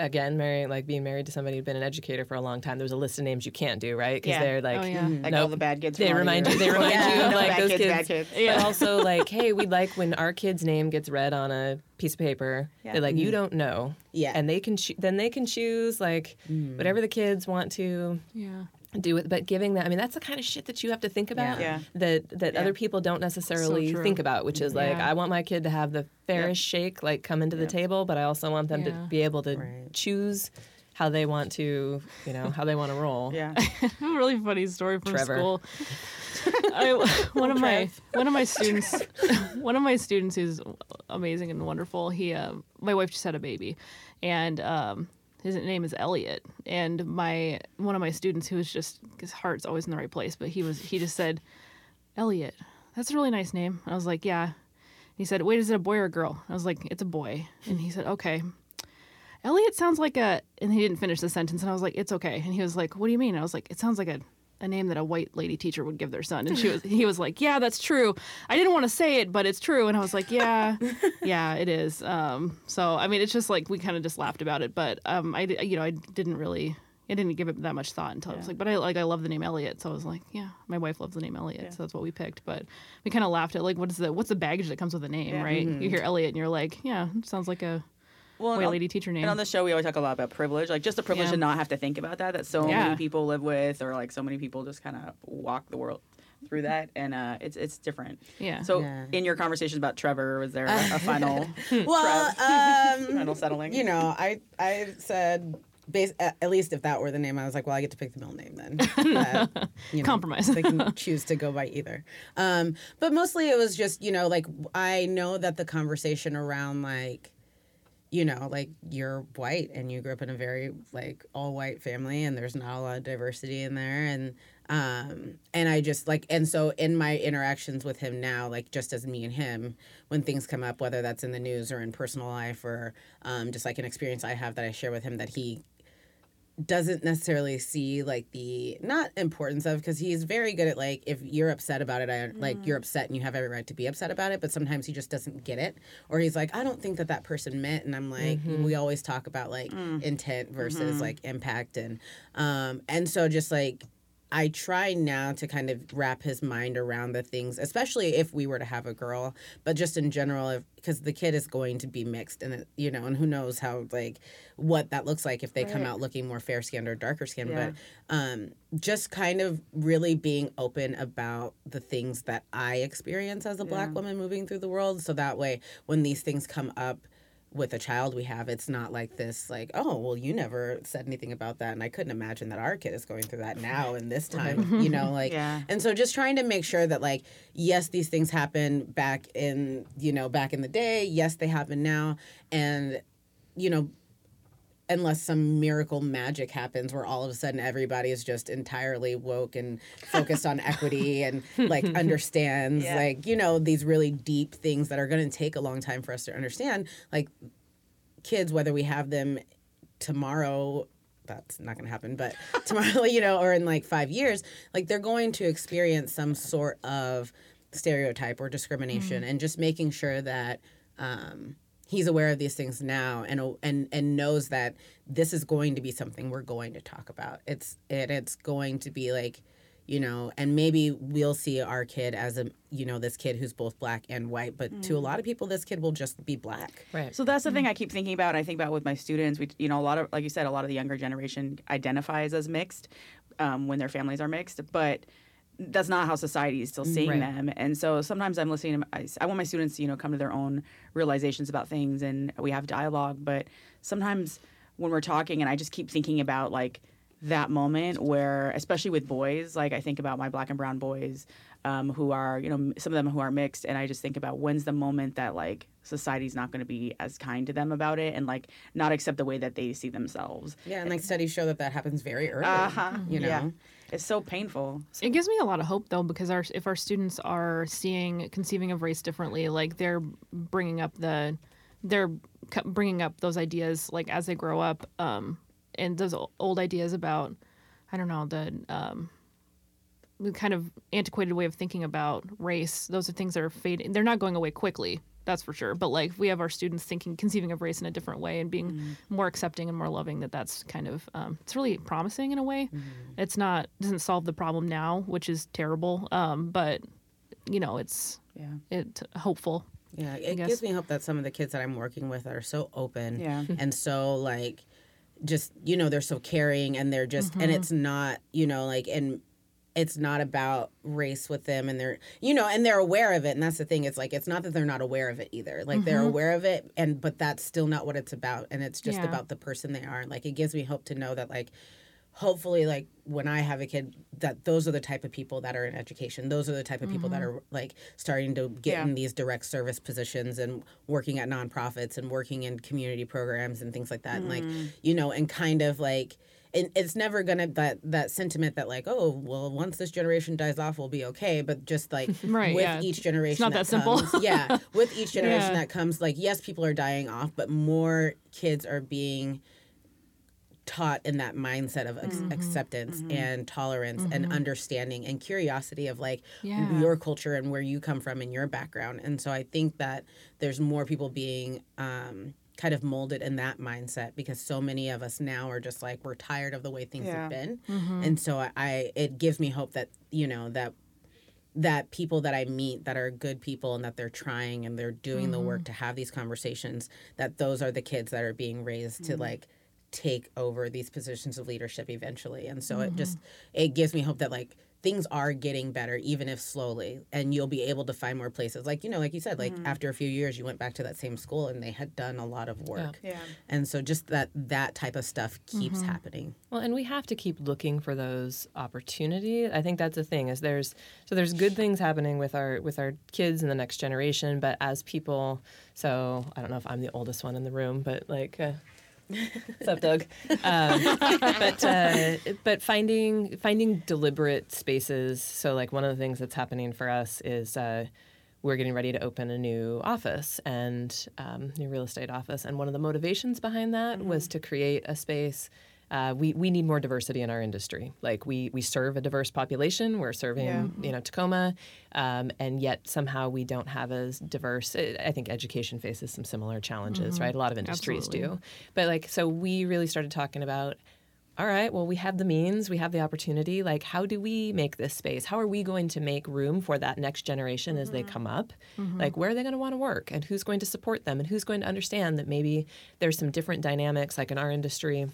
again marry like being married to somebody who'd been an educator for a long time. There's a list of names you can't do, right? Because Yeah. they're like Oh, yeah. Hmm, like Nope. all the bad kids. they from all the remind you they remind Yeah. you of like bad those kids, kids. bad kids. But also like, hey, we'd like when our kid's name gets read on a piece of paper, Yeah. they're like, you mm-hmm. don't know. Yeah. And they can choo- then they can choose like mm. whatever the kids want to yeah. Do it but giving that i mean that's the kind of shit that you have to think about Yeah. that that Yeah. other people don't necessarily true. think about which is like Yeah. i want my kid to have the fairest shake like come into the table but i also want them Yeah. to be able to Right. choose how they want to you know how they want to roll Yeah. a really funny story from Trevor. school. I, one of my one of my students, one of my students who's amazing and wonderful. He, uh, my wife just had a baby, and um, his name is Elliot. And my one of my students who was just his heart's always in the right place, but he was he just said, Elliot, that's a really nice name. I was like, yeah. He said, wait, is it a boy or a girl? I was like, it's a boy. And he said, okay. Elliot sounds like a, and he didn't finish the sentence, and I was like, it's okay. And he was like, what do you mean? I was like, it sounds like a, a name that a white lady teacher would give their son. And she was, he was like, yeah, that's true. I didn't want to say it, but it's true. And I was like, yeah, yeah, it is. Um, so I mean, it's just like we kind of just laughed about it, but um, I, you know, I didn't really. I didn't give it that much thought until I was like, but I like I love the name Elliot, so I was like, yeah, my wife loves the name Elliot, so that's what we picked. But we kind of laughed at like, what is the what's the baggage that comes with a name, Yeah. right? You hear Elliot and you're like, yeah, it sounds like a Well, and white on- lady teacher name. And on the show, we always talk a lot about privilege, like just the privilege Yeah. to not have to think about that. That so Yeah. many people live with, or like so many people just kind of walk the world through that, and uh, it's it's different. Yeah. So, Yeah. in your conversations about Trevor, was there a, a final well, um, final settling? you know, I I said. Base, at at least if that were the name, I was like, well, I get to pick the middle name then. Uh, you know, Compromise. they can choose to go by either. Um, but mostly it was just, you know, like I know that the conversation around like you know, like you're white and you grew up in a very like all white family and there's not a lot of diversity in there and um and I just like and so in my interactions with him now like just as me and him when things come up whether that's in the news or in personal life or um just like an experience I have that I share with him that he doesn't necessarily see like the not importance of because he's very good at like if you're upset about it I like you're mm. upset and you have every right to be upset about it but sometimes he just doesn't get it or he's like I don't think that that person meant and I'm like mm, we mm-hmm. always talk about like mm. intent versus mm-hmm. like impact and um and so just like I try now to kind of wrap his mind around the things, especially if we were to have a girl, but just in general, because the kid is going to be mixed, and it, you know, and who knows how like what that looks like if they come out looking more fair skinned or darker skinned. Yeah. But um, just kind of really being open about the things that I experience as a black Yeah. woman moving through the world, so that way when these things come up with a child we have, it's not like this, like, oh, well, you never said anything about that. And I couldn't imagine that our kid is going through that now in this time, you know, like, Yeah. and so just trying to make sure that, like, yes, these things happen back in, you know, back in the day. Yes, they happen now. And, you know, unless some miracle magic happens where all of a sudden everybody is just entirely woke and focused on equity and like understands Yeah. like you know these really deep things that are going to take a long time for us to understand like kids whether we have them tomorrow that's not going to happen but tomorrow you know or in like 5 years like they're going to experience some sort of stereotype or discrimination and just making sure that um he's aware of these things now and and and knows that this is going to be something we're going to talk about it's it, it's going to be like you know and maybe we'll see our kid as a you know this kid who's both black and white but to a lot of people this kid will just be black Right. So that's the thing I keep thinking about. I think about with my students. We, you know, a lot of, like you said, a lot of the younger generation identifies as mixed um, when their families are mixed, but that's not how society is still seeing Right. them. And so sometimes I'm listening. To, I, I want my students to, you know, come to their own realizations about things, and we have dialogue. But sometimes when we're talking, and I just keep thinking about like that moment where, especially with boys, like I think about my black and brown boys um, who are, you know, some of them who are mixed, and I just think about when's the moment that like society's not going to be as kind to them about it and like not accept the way that they see themselves. yeah and like studies show that that happens very early Uh-huh. you know Yeah. It's so painful. It gives me a lot of hope though, because our if our students are seeing conceiving of race differently, like they're bringing up the, they're bringing up those ideas like as they grow up, um, and those old ideas about, I don't know the um, the kind of antiquated way of thinking about race. Those are things that are fading. They're not going away quickly. That's for sure. But like we have our students thinking, conceiving of race in a different way and being more accepting and more loving, that that's kind of um, it's really promising in a way. It's not doesn't solve the problem now, which is terrible. Um, but you know, it's Yeah. it hopeful. Yeah, it gives me hope that some of the kids that I'm working with are so open Yeah. and so like just you know they're so caring and they're just and it's not you know like and it's not about race with them and they're you know and they're aware of it. And that's the thing. It's like it's not that they're not aware of it either. Like they're mm-hmm. aware of it and but that's still not what it's about. And it's just Yeah. about the person they are. Like it gives me hope to know that like hopefully like when i have a kid that those are the type of people that are in education. Those are the type of people that mm-hmm. are like starting to get Yeah. in these direct service positions and working at nonprofits and working in community programs and things like that. And like mm. you know and kind of like and it's never gonna that that sentiment that like oh well once this generation dies off we'll be okay but just like Right, with yeah. each generation not that simple. comes- yeah with each generation Yeah. that comes like yes people are dying off but more kids are being taught in that mindset of Mm-hmm. acceptance and tolerance and understanding and curiosity of like Yeah. your culture and where you come from and your background and so i think that there's more people being um, kind of molded in that mindset because so many of us now are just like we're tired of the way things have been Mm-hmm. and so I, I it gives me hope that you know that that people that I meet that are good people and that they're trying and they're doing the Mm-hmm. work to have these conversations that those are the kids that are being raised to like take over these positions of leadership eventually and so it just Mm-hmm. it gives me hope that like things are getting better, even if slowly, and you'll be able to find more places. Like you know, like you said, like after a few years, you went back to that same school, and they had done a lot of work. Yeah. And so just that that type of stuff keeps Mm-hmm. happening. Well, and we have to keep looking for those opportunities. I think that's the thing is there's so there's good things happening with our with our kids and the next generation, but as people, so I don't know if I'm the oldest one in the room, but like. Uh, What's up, Doug? Um, but uh, but finding finding deliberate spaces. So like one of the things that's happening for us is uh, we're getting ready to open a new office and um, new real estate office. And one of the motivations behind that was to create a space. Uh, we, we need more diversity in our industry. Like we, we serve a diverse population. We're serving Yeah. you know Tacoma, um, and yet somehow we don't have as diverse. I think education faces some similar challenges, right? A lot of industries Absolutely. do. But like so, we really started talking about all right, well, we have the means, we have the opportunity. Like, how do we make this space? How are we going to make room for that next generation as they come up? Like, where are they going to want to work? And who's going to support them? And who's going to understand that maybe there's some different dynamics, like in our industry,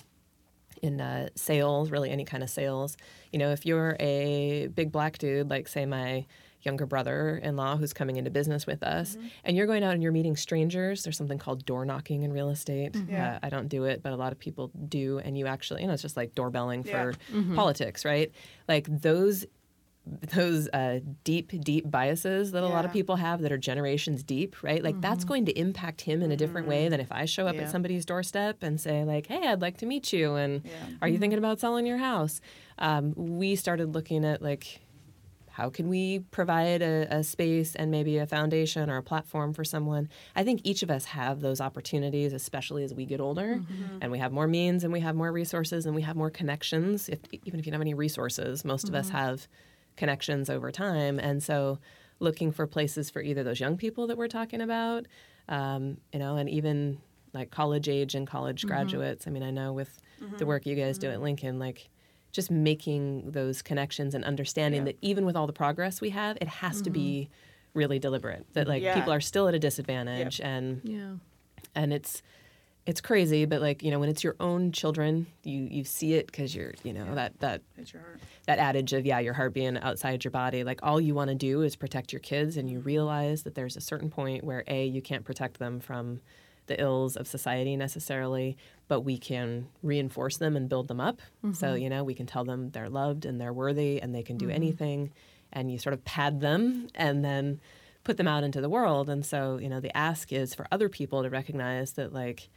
in uh, sales, really any kind of sales. You know, if you're a big black dude, like, say, my younger brother in law who's coming into business with us, and you're going out and you're meeting strangers, there's something called door knocking in real estate. Yeah. Uh, I don't do it, but a lot of people do. And you actually, you know, it's just like doorbelling Yeah. for politics, right? Like those. Those uh, deep, deep biases that a lot of people have that are generations deep, right? Like that's going to impact him in a different way than if I show up Yeah. at somebody's doorstep and say, like, "Hey, I'd like to meet you," and Yeah. are you thinking about selling your house? Um, we started looking at like how can we provide a, a space and maybe a foundation or a platform for someone i think each of us have those opportunities especially as we get older and we have more means and we have more resources and we have more connections if, even if you don't have any resources most of us have connections over time and so looking for places for either those young people that we're talking about um, you know and even like college age and college mm-hmm. graduates i mean i know with mm-hmm. the work you guys do at mm-hmm. lincoln like just making those connections and understanding Yeah. that even with all the progress we have, it has to be really deliberate. That like Yeah. people are still at a disadvantage, and Yeah. and it's it's crazy. But like you know, when it's your own children, you you see it because you're you know that that heart. that adage of yeah, your heart being outside your body. Like all you want to do is protect your kids, and you mm-hmm. realize that there's a certain point where a you can't protect them from the ills of society necessarily, but we can reinforce them and build them up. So mm-hmm. you know we can tell them they're loved and they're worthy and they can do mm-hmm. anything, and you sort of pad them and then put them out into the world. And so you know the ask is for other people to recognize that like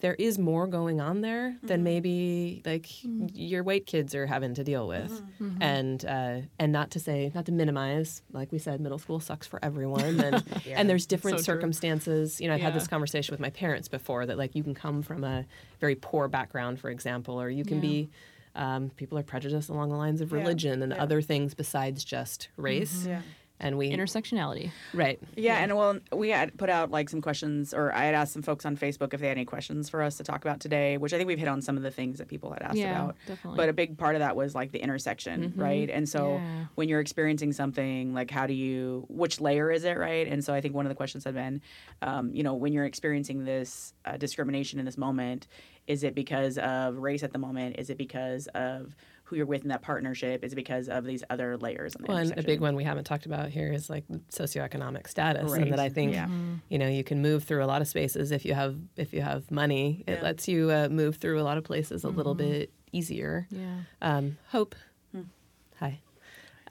there is more going on there than mm-hmm. maybe like mm-hmm. your white kids are having to deal with. Mm-hmm. And uh, and not to say not to minimize like we said middle school sucks for everyone. And and there's different So true. circumstances. You know i've had this conversation with my parents before that like you can come from a very poor background for example or you can Yeah. be um, people are prejudiced along the lines of Yeah. religion and Yeah. other things besides just race. Yeah. And we Intersectionality. right Yeah, and well, we had put out like some questions, or I had asked some folks on Facebook if they had any questions for us to talk about today, which I think we've hit on some of the things that people had asked Yeah, about. definitely. But a big part of that was like the intersection, right? And so Yeah. when you're experiencing something, like how do you, which layer is it, right? And so I think one of the questions had been, um, you know, when you're experiencing this uh, discrimination in this moment, is it because of race at the moment? Is it because of who you're with in that partnership? Is because of these other layers? On the Well, and a big one we haven't talked about here is like socioeconomic status, Right. and that I think Yeah. you know you can move through a lot of spaces if you have if you have money. It Yeah. lets you uh, move through a lot of places a little bit easier. Yeah. Um, Hope, Hmm. hi.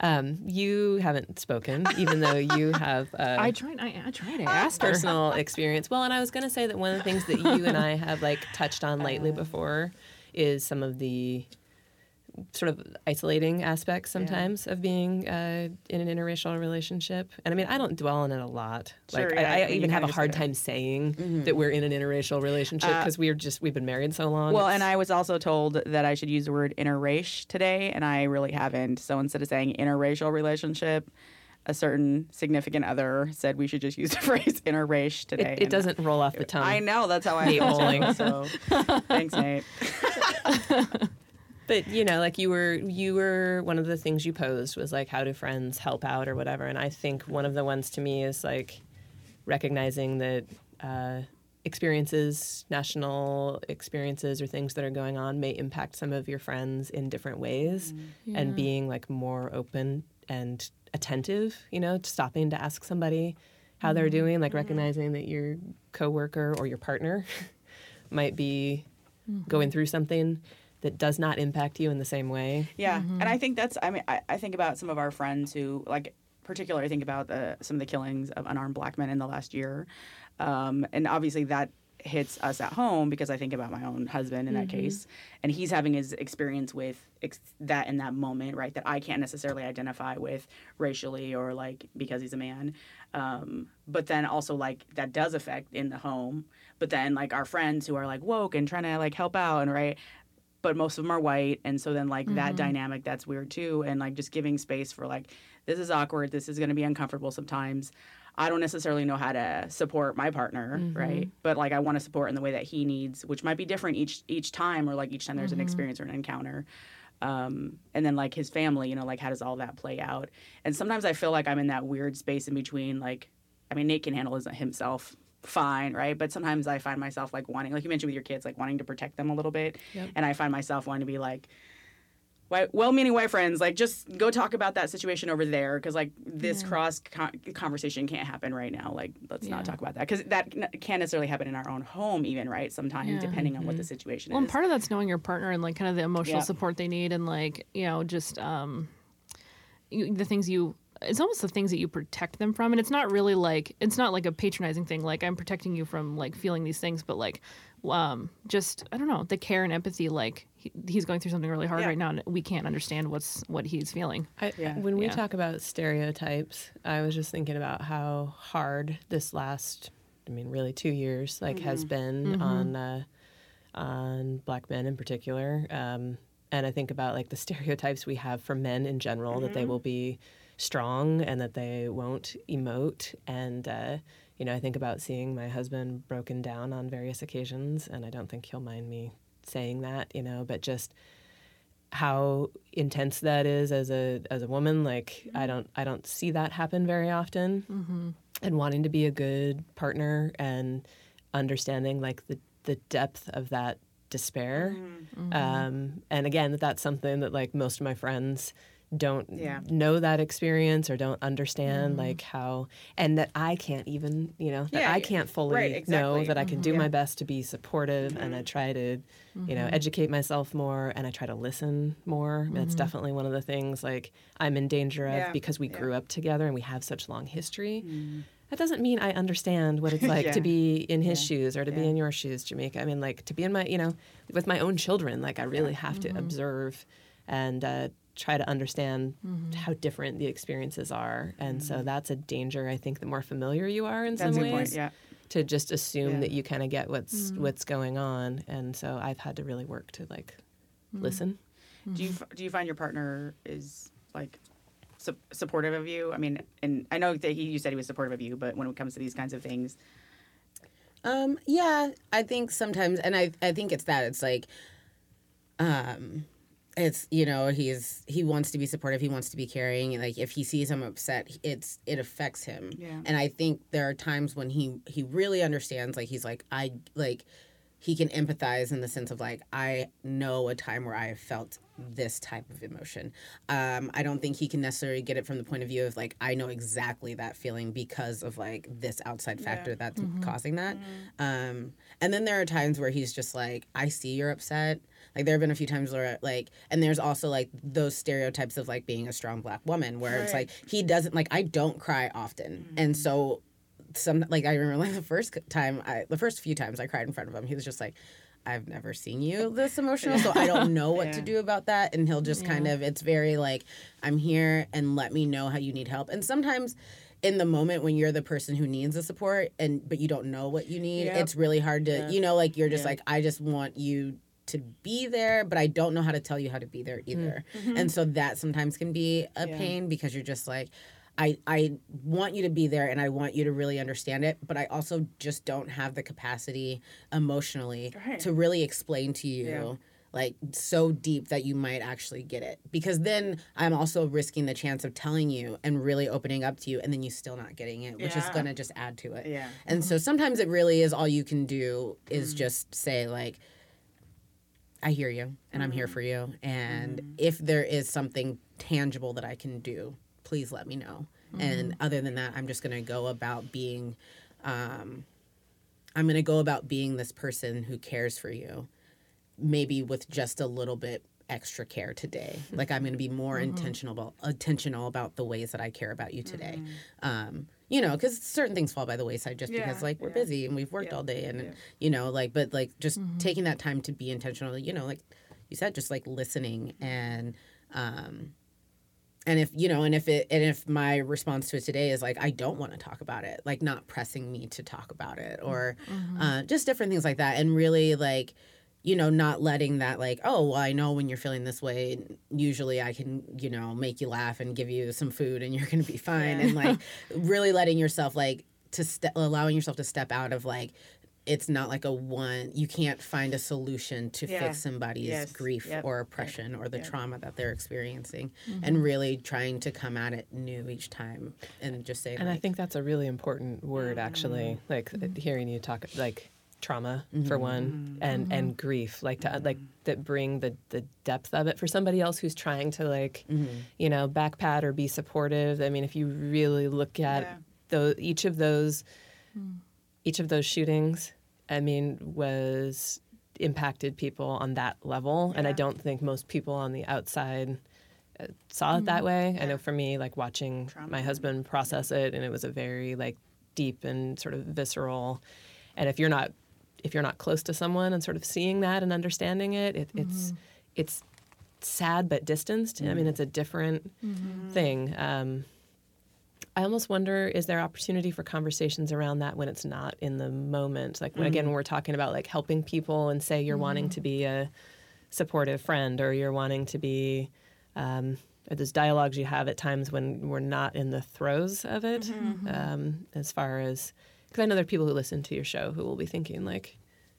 Um, you haven't spoken, even though you have. Uh, I tried. I, I tried. I asked her. personal experience. Well, and I was going to say that one of the things that you and I have like touched on Uh. lately before is some of the sort of isolating aspects sometimes of being uh, in an interracial relationship. And I mean, I don't dwell on it a lot. Sure, like yeah, I, I I mean, you even have a hard time saying Mm-hmm. that we're in an interracial relationship Uh, because we're just we've been married so long. Well, It's- and I was also told that I should use the word interrace today, and I really haven't. So instead of saying interracial relationship, a certain significant other said we should just use the phrase interrace today. it, it doesn't roll off the tongue. I know that's how I. Bowling. So thanks, Nate. But you know, like you were, you were one of the things you posed was like, how do friends help out or whatever. And I think one of the ones to me is like recognizing that uh, experiences, national experiences, or things that are going on may impact some of your friends in different ways, mm. and being like more open and attentive, you know, stopping to ask somebody how they're mm. doing, like recognizing that your coworker or your partner might be mm-hmm. going through something that does not impact you in the same way. Yeah, and I think that's. I mean, I, I think about some of our friends who, like, particularly, I think about the, some of the killings of unarmed black men in the last year, um, and obviously that hits us at home because I think about my own husband in that case, and he's having his experience with ex- that in that moment, right? That I can't necessarily identify with racially or like because he's a man, um, but then also like that does affect in the home. But then like our friends who are like woke and trying to like help out and right but most of them are white. And so then like that mm-hmm. dynamic that's weird too. And like just giving space for like this is awkward this is going to be uncomfortable sometimes. I don't necessarily know how to support my partner mm-hmm. right? But like i want to support in the way that he needs which might be different each each time or like each time there's an mm-hmm. experience or an encounter. Um, and then like his family you know like how does all that play out? And sometimes i feel like i'm in that weird space in between like i mean nate can handle himself fine right? But sometimes i find myself like wanting like you mentioned with your kids like wanting to protect them a little bit. And i find myself wanting to be like white, well-meaning white friends like just go talk about that situation over there because like this cross con- conversation can't happen right now. Like let's not talk about that because that n- can't necessarily happen in our own home even right sometimes Yeah. depending on what the situation is. Well, and part of that's knowing your partner and like kind of the emotional Yeah. support they need and like you know just um you, the things you it's almost the things that you protect them from and it's not really like it's not like a patronizing thing like i'm protecting you from like feeling these things but like um just i don't know the care and empathy like he, he's going through something really hard Yeah. right now and we can't understand what's what he's feeling I, Yeah. When we Yeah. talk about stereotypes, I was just thinking about how hard this last, I mean, really two years, like, has been on uh, on black men in particular. Um, and I think about like the stereotypes we have for men in general that they will be strong and that they won't emote. And uh, you know, I think about seeing my husband broken down on various occasions, and I don't think he'll mind me saying that, you know, but just how intense that is as a as a woman like i don't i don't see that happen very often. And wanting to be a good partner and understanding like the the depth of that despair. Um and again that that's something that like most of my friends don't Yeah. know that experience or don't understand mm. like how and that I can't even you know that Yeah, I can't fully Right, know exactly. that I can do mm-hmm. Yeah. my best to be supportive and I mm-hmm. try to you know mm-hmm. educate myself more and I try to listen more that's definitely one of the things like I'm in danger of Yeah, because we yeah. grew up together and we have such long history mm. that doesn't mean I understand what it's like Yeah. to be in his Yeah. shoes or to be in your shoes, Jamaica. I mean, like to be in my, you know, with my own children, like I really have Mm-hmm. to observe and uh, try to understand how different the experiences are. And so that's a danger. I think the more familiar you are in Mm-hmm. that's some ways, point yeah to just assume Yeah. that you kind of get what's what's going on. And so I've had to really work to like listen. do you do you find your partner is like su- supportive of you i mean and i know that he you said he was supportive of you but when it comes to these kinds of things Um, yeah, I think sometimes, and I, I think it's that it's like, um, it's you know he's he wants to be supportive, he wants to be caring, and like if he sees I'm upset, it's it affects him. Yeah. And I think there are times when he he really understands, like he's like I like he can empathize in the sense of like I know a time where I have felt this type of emotion. Um, I don't think he can necessarily get it from the point of view of like I know exactly that feeling because of like this outside factor that's causing that. Um, and then there are times where he's just like I see you're upset. Like there have been a few times where like, and there's also like those stereotypes of like being a strong black woman where it's like he doesn't like I don't cry often, and mm. so some like I remember like the first time I the first few times I cried in front of him, he was just like, I've never seen you this emotional, so I don't know what to do about that. And he'll just kind of it's very like, I'm here and let me know how you need help. And sometimes in the moment when you're the person who needs the support and but you don't know what you need, Yep. it's really hard to Yeah. you know, like you're just Yeah. like, I just want you to be there, but I don't know how to tell you how to be there mm-hmm. either. Mm-hmm. And so that sometimes can be a Yeah. pain because you're just like, I, I want you to be there and I want you to really understand it, but I also just don't have the capacity emotionally Right. to really explain to you Yeah. like so deep that you might actually get it because then i'm also risking the chance of telling you and really opening up to you and then you still not getting it which is going to just add to it Yeah. and so mm-hmm. sometimes it really is all you can do is mm. just say like I hear you and I'm here mm-hmm. for you and mm-hmm. if there is something tangible that I can do, please let me know. And mm-hmm. other than that, I'm just going to go about being um I'm going to go about being this person who cares for you maybe with just a little bit extra care today. Like I'm going to be more intentional about intentional about the ways that I care about you today. Um, you know, because certain things fall by the wayside just because like we're yeah. busy and we've worked Yeah, all day and yeah. you know, like but like just taking that time to be intentional. You know, like you said, just like listening and um, and if you know and if it and if my response to it today is like i don't want to talk about it like not pressing me to talk about it or uh, just different things like that and really like you know not letting that like oh well i know when you're feeling this way usually i can you know make you laugh and give you some food and you're gonna be fine Yeah. and like really letting yourself like to ste- allowing yourself to step out of like it's not like a one you can't find a solution to Yeah. fix somebody's Yes. grief Yep. or oppression or the Yep. trauma that they're experiencing and really trying to come at it new each time and just say And I think that's a really important word, actually. Like uh, hearing you talk, like trauma for mm-hmm. one, mm-hmm. and and mm-hmm. grief, like to like that bring the the depth of it for somebody else who's trying to like, you know, backpat or be supportive. I mean, if you really look at Yeah. those each of those, mm. each of those shootings, I mean, was impacted people on that level, and I don't think most people on the outside uh, saw it that way. I know for me, like watching Trauma. my husband process it, and it was a very like deep and sort of visceral. And if you're not if you're not close to someone and sort of seeing that and understanding it, it it's it's sad but distanced. I mean, it's a different thing. Um, I almost wonder is there opportunity for conversations around that when it's not in the moment? Like when, again, when we're talking about like helping people and say you're wanting to be a supportive friend or you're wanting to be um, or those dialogues you have at times when we're not in the throes of it. Um, as far as because I know there are people who listen to your show who will be thinking like,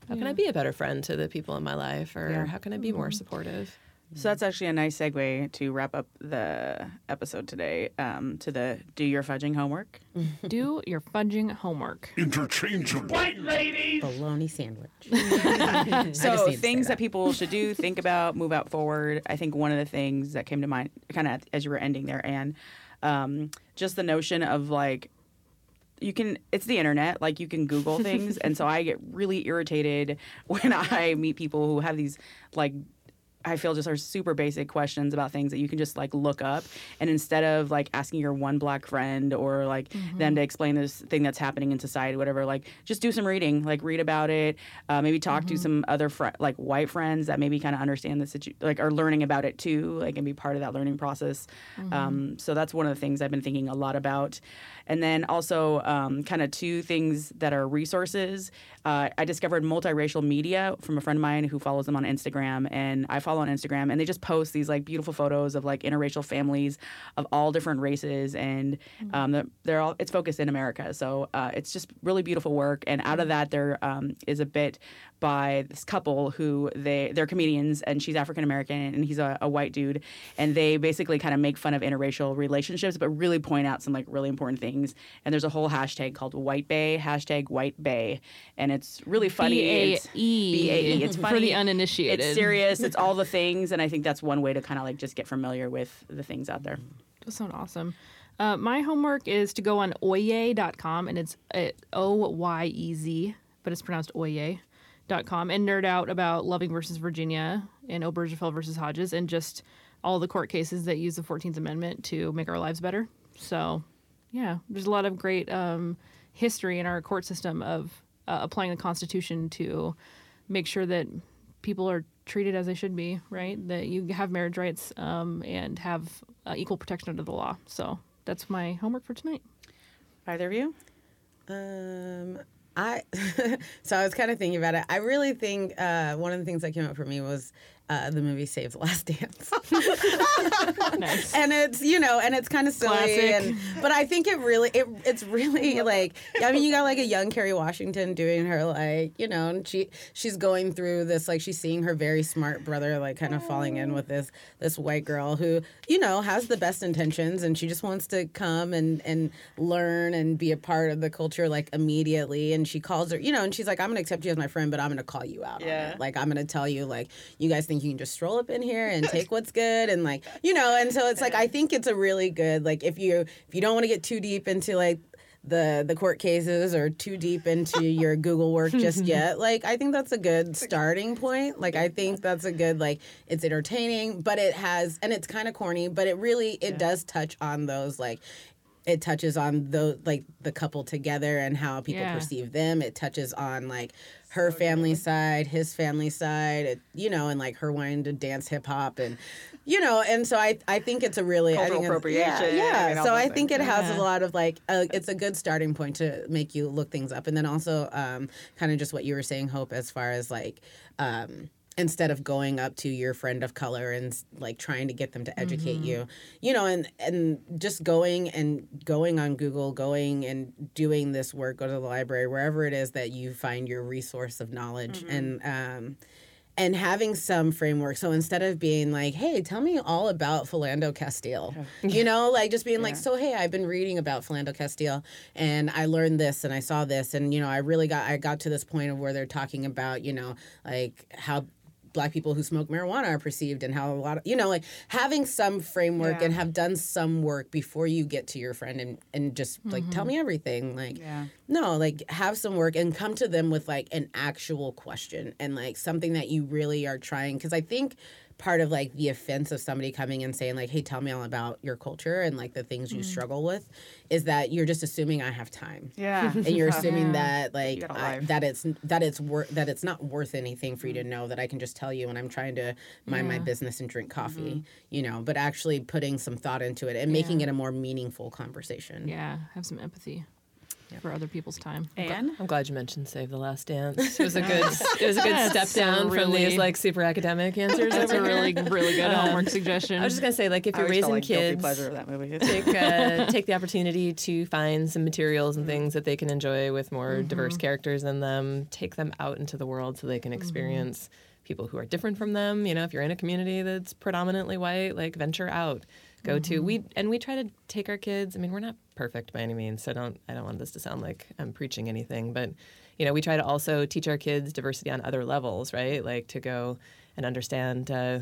how can I be a better friend to the people in my life, or Yeah. how can I be more supportive? So that's actually a nice segue to wrap up the episode today um, to the do your fudging homework. Do your fudging homework. Interchangeable. White ladies. bologna sandwich So need to say things that. that. people should do, think about, move out forward. I think one of the things that came to mind, kind of as you were ending there, and um, just the notion of like you can it's the internet like you can google things. And so i get really irritated when i meet people who have these like I feel just are super basic questions about things that you can just like look up, and instead of like asking your one black friend or like them to explain this thing that's happening in society, whatever, like just do some reading, like read about it, uh, maybe talk to some other fr- like white friends that maybe kind of understand the situation, like are learning about it too, like and be part of that learning process. Um, so that's one of the things I've been thinking a lot about, and then also um, kind of two things that are resources. Uh, I discovered multiracial media from a friend of mine who follows them on Instagram, and I follow on Instagram, and they just post these like beautiful photos of like interracial families of all different races, and um, they're, they're all it's focused in America, so uh, it's just really beautiful work. And out of that, there um, is a bit by this couple who they they're comedians, and she's African American, and he's a, a white dude, and they basically kind of make fun of interracial relationships, but really point out some like really important things. And there's a whole hashtag called White Bae, hashtag White Bae, and it's really funny. It's- B-A-E. B-A-E. It's funny. For the uninitiated. It's serious. It's all the things, and I think that's one way to kind of like just get familiar with the things out there. That sounds awesome. Uh, my homework is to go on oye.com and it's uh, O Y E Z, but it's pronounced oye.com and nerd out about Loving versus Virginia and Obergefell versus Hodges and just all the court cases that use the 14th Amendment to make our lives better. So, yeah, there's a lot of great um, history in our court system of uh, applying the Constitution to make sure that people are treated as they should be, right? That you have marriage rights um, and have uh, equal protection under the law. So that's my homework for tonight. Either of you? Um, I so I was kind of thinking about it. I really think uh, one of the things that came up for me was uh, the movie Save the Last Dance. Nice. and it's you know and it's kind of silly Classic. and but i think it really it, it's really like i mean you got like a young kerry washington doing her like you know and she she's going through this like she's seeing her very smart brother like kind of falling in with this this white girl who you know has the best intentions and she just wants to come and and learn and be a part of the culture like immediately and she calls her you know and she's like i'm gonna accept you as my friend but i'm gonna call you out on Yeah. it. like i'm gonna tell you like you guys think you can just stroll up in here and take what's good and like you know and so it's like i think it's a really good like if you if you don't want to get too deep into like the the court cases or too deep into your google work just yet like i think that's a good starting point. Like i think that's a good like it's entertaining but it has and it's kind of corny but it really it does touch on those like it touches on the like the couple together and how people Yeah. perceive them. It touches on like her family side, his family side, you know, and like her wanting to dance hip hop and you know, and so I I think it's a really I Cultural think it's- Yeah, appropriation yeah. So I think it has Yeah. a lot of like uh, it's a good starting point to make you look things up, and then also um, kind of just what you were saying, Hope, as far as like. Um, instead of going up to your friend of color and like trying to get them to educate Mm-hmm. you you know and and just going and going on google going and doing this work go to the library wherever it is that you find your resource of knowledge Mm-hmm. and um and having some framework. So instead of being like, "Hey, tell me all about Philando Castile," you know, like just being like, "So hey, I've been reading about Philando Castile, and I learned this, and I saw this, and you know, I really got I got to this point of where they're talking about, you know, like how." Black people who smoke marijuana are perceived and how a lot of you know like having some framework Yeah. and have done some work before you get to your friend and and just like tell mm-hmm. me everything like Yeah. no, like have some work and come to them with like an actual question and like something that you really are trying. Because I think part of like the offense of somebody coming and saying like, "Hey, tell me all about your culture and like the things you mm-hmm. struggle with," is that you're just assuming I have time. Yeah. And you're assuming that like I, that it's that it's worth that it's not worth anything for you to mm-hmm. know that I can just tell you when I'm trying to mind my business and drink coffee, mm-hmm. you know. But actually putting some thought into it and making it a more meaningful conversation. Yeah, have some empathy for other people's time. And I'm glad you mentioned Save the Last Dance. It was a good it was a good step down from really- these like super academic answers. That's a really, really good um, homework suggestion. I was just gonna say like if you're always felt raising like kids, pleasure of that movie. take uh, take the opportunity to find some materials and things that they can enjoy with more mm-hmm. diverse characters in them. Take them out into the world so they can mm-hmm. experience people who are different from them. You know, if you're in a community that's predominantly white, like venture out. Go to mm-hmm. we and we try to take our kids. I mean, we're not perfect by any means, so don't I don't want this to sound like I'm preaching anything, but you know, we try to also teach our kids diversity on other levels, right? Like to go and understand uh,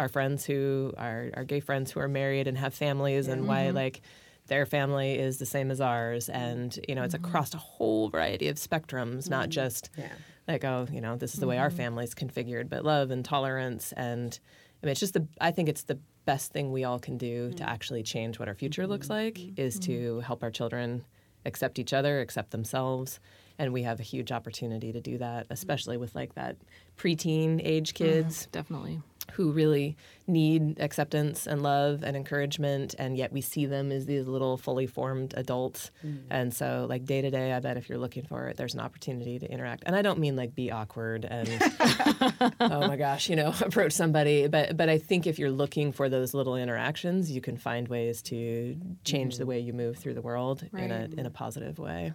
our friends who are our gay friends who are married and have families and why mm-hmm. like their family is the same as ours and you know it's mm-hmm. across a whole variety of spectrums not just Yeah. like oh you know this is the way our family's configured but love and tolerance and I mean it's just the I think it's the best thing we all can do to mm. actually change what our future looks mm-hmm. like mm-hmm. is to mm-hmm. help our children accept each other accept themselves and we have a huge opportunity to do that especially with like that preteen age kids. Definitely. Who really need acceptance and love and encouragement and yet we see them as these little fully formed adults mm. and so like day to day i bet if you're looking for it there's an opportunity to interact and i don't mean like be awkward and oh my gosh you know approach somebody but but i think if you're looking for those little interactions you can find ways to change the mm. way you move through the world in a in a positive way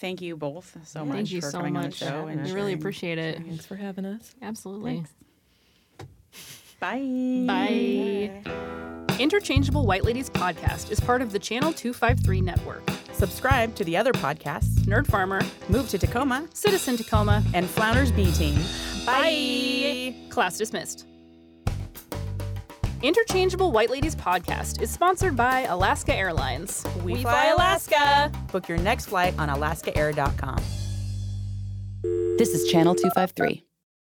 Thank you both so much Thank you for so coming on the much. show. We And really sharing. appreciate it. thanks for having us Absolutely. Bye. Bye. Interchangeable White Ladies podcast is part of the Channel 253 network. Subscribe to the other podcasts, Nerd Farmer, Move to Tacoma, Citizen Tacoma, and Flounders B Team. Bye. Class dismissed. Interchangeable White Ladies podcast is sponsored by Alaska Airlines. We, fly Alaska. Book your next flight on alaskaair.com. This is Channel 253.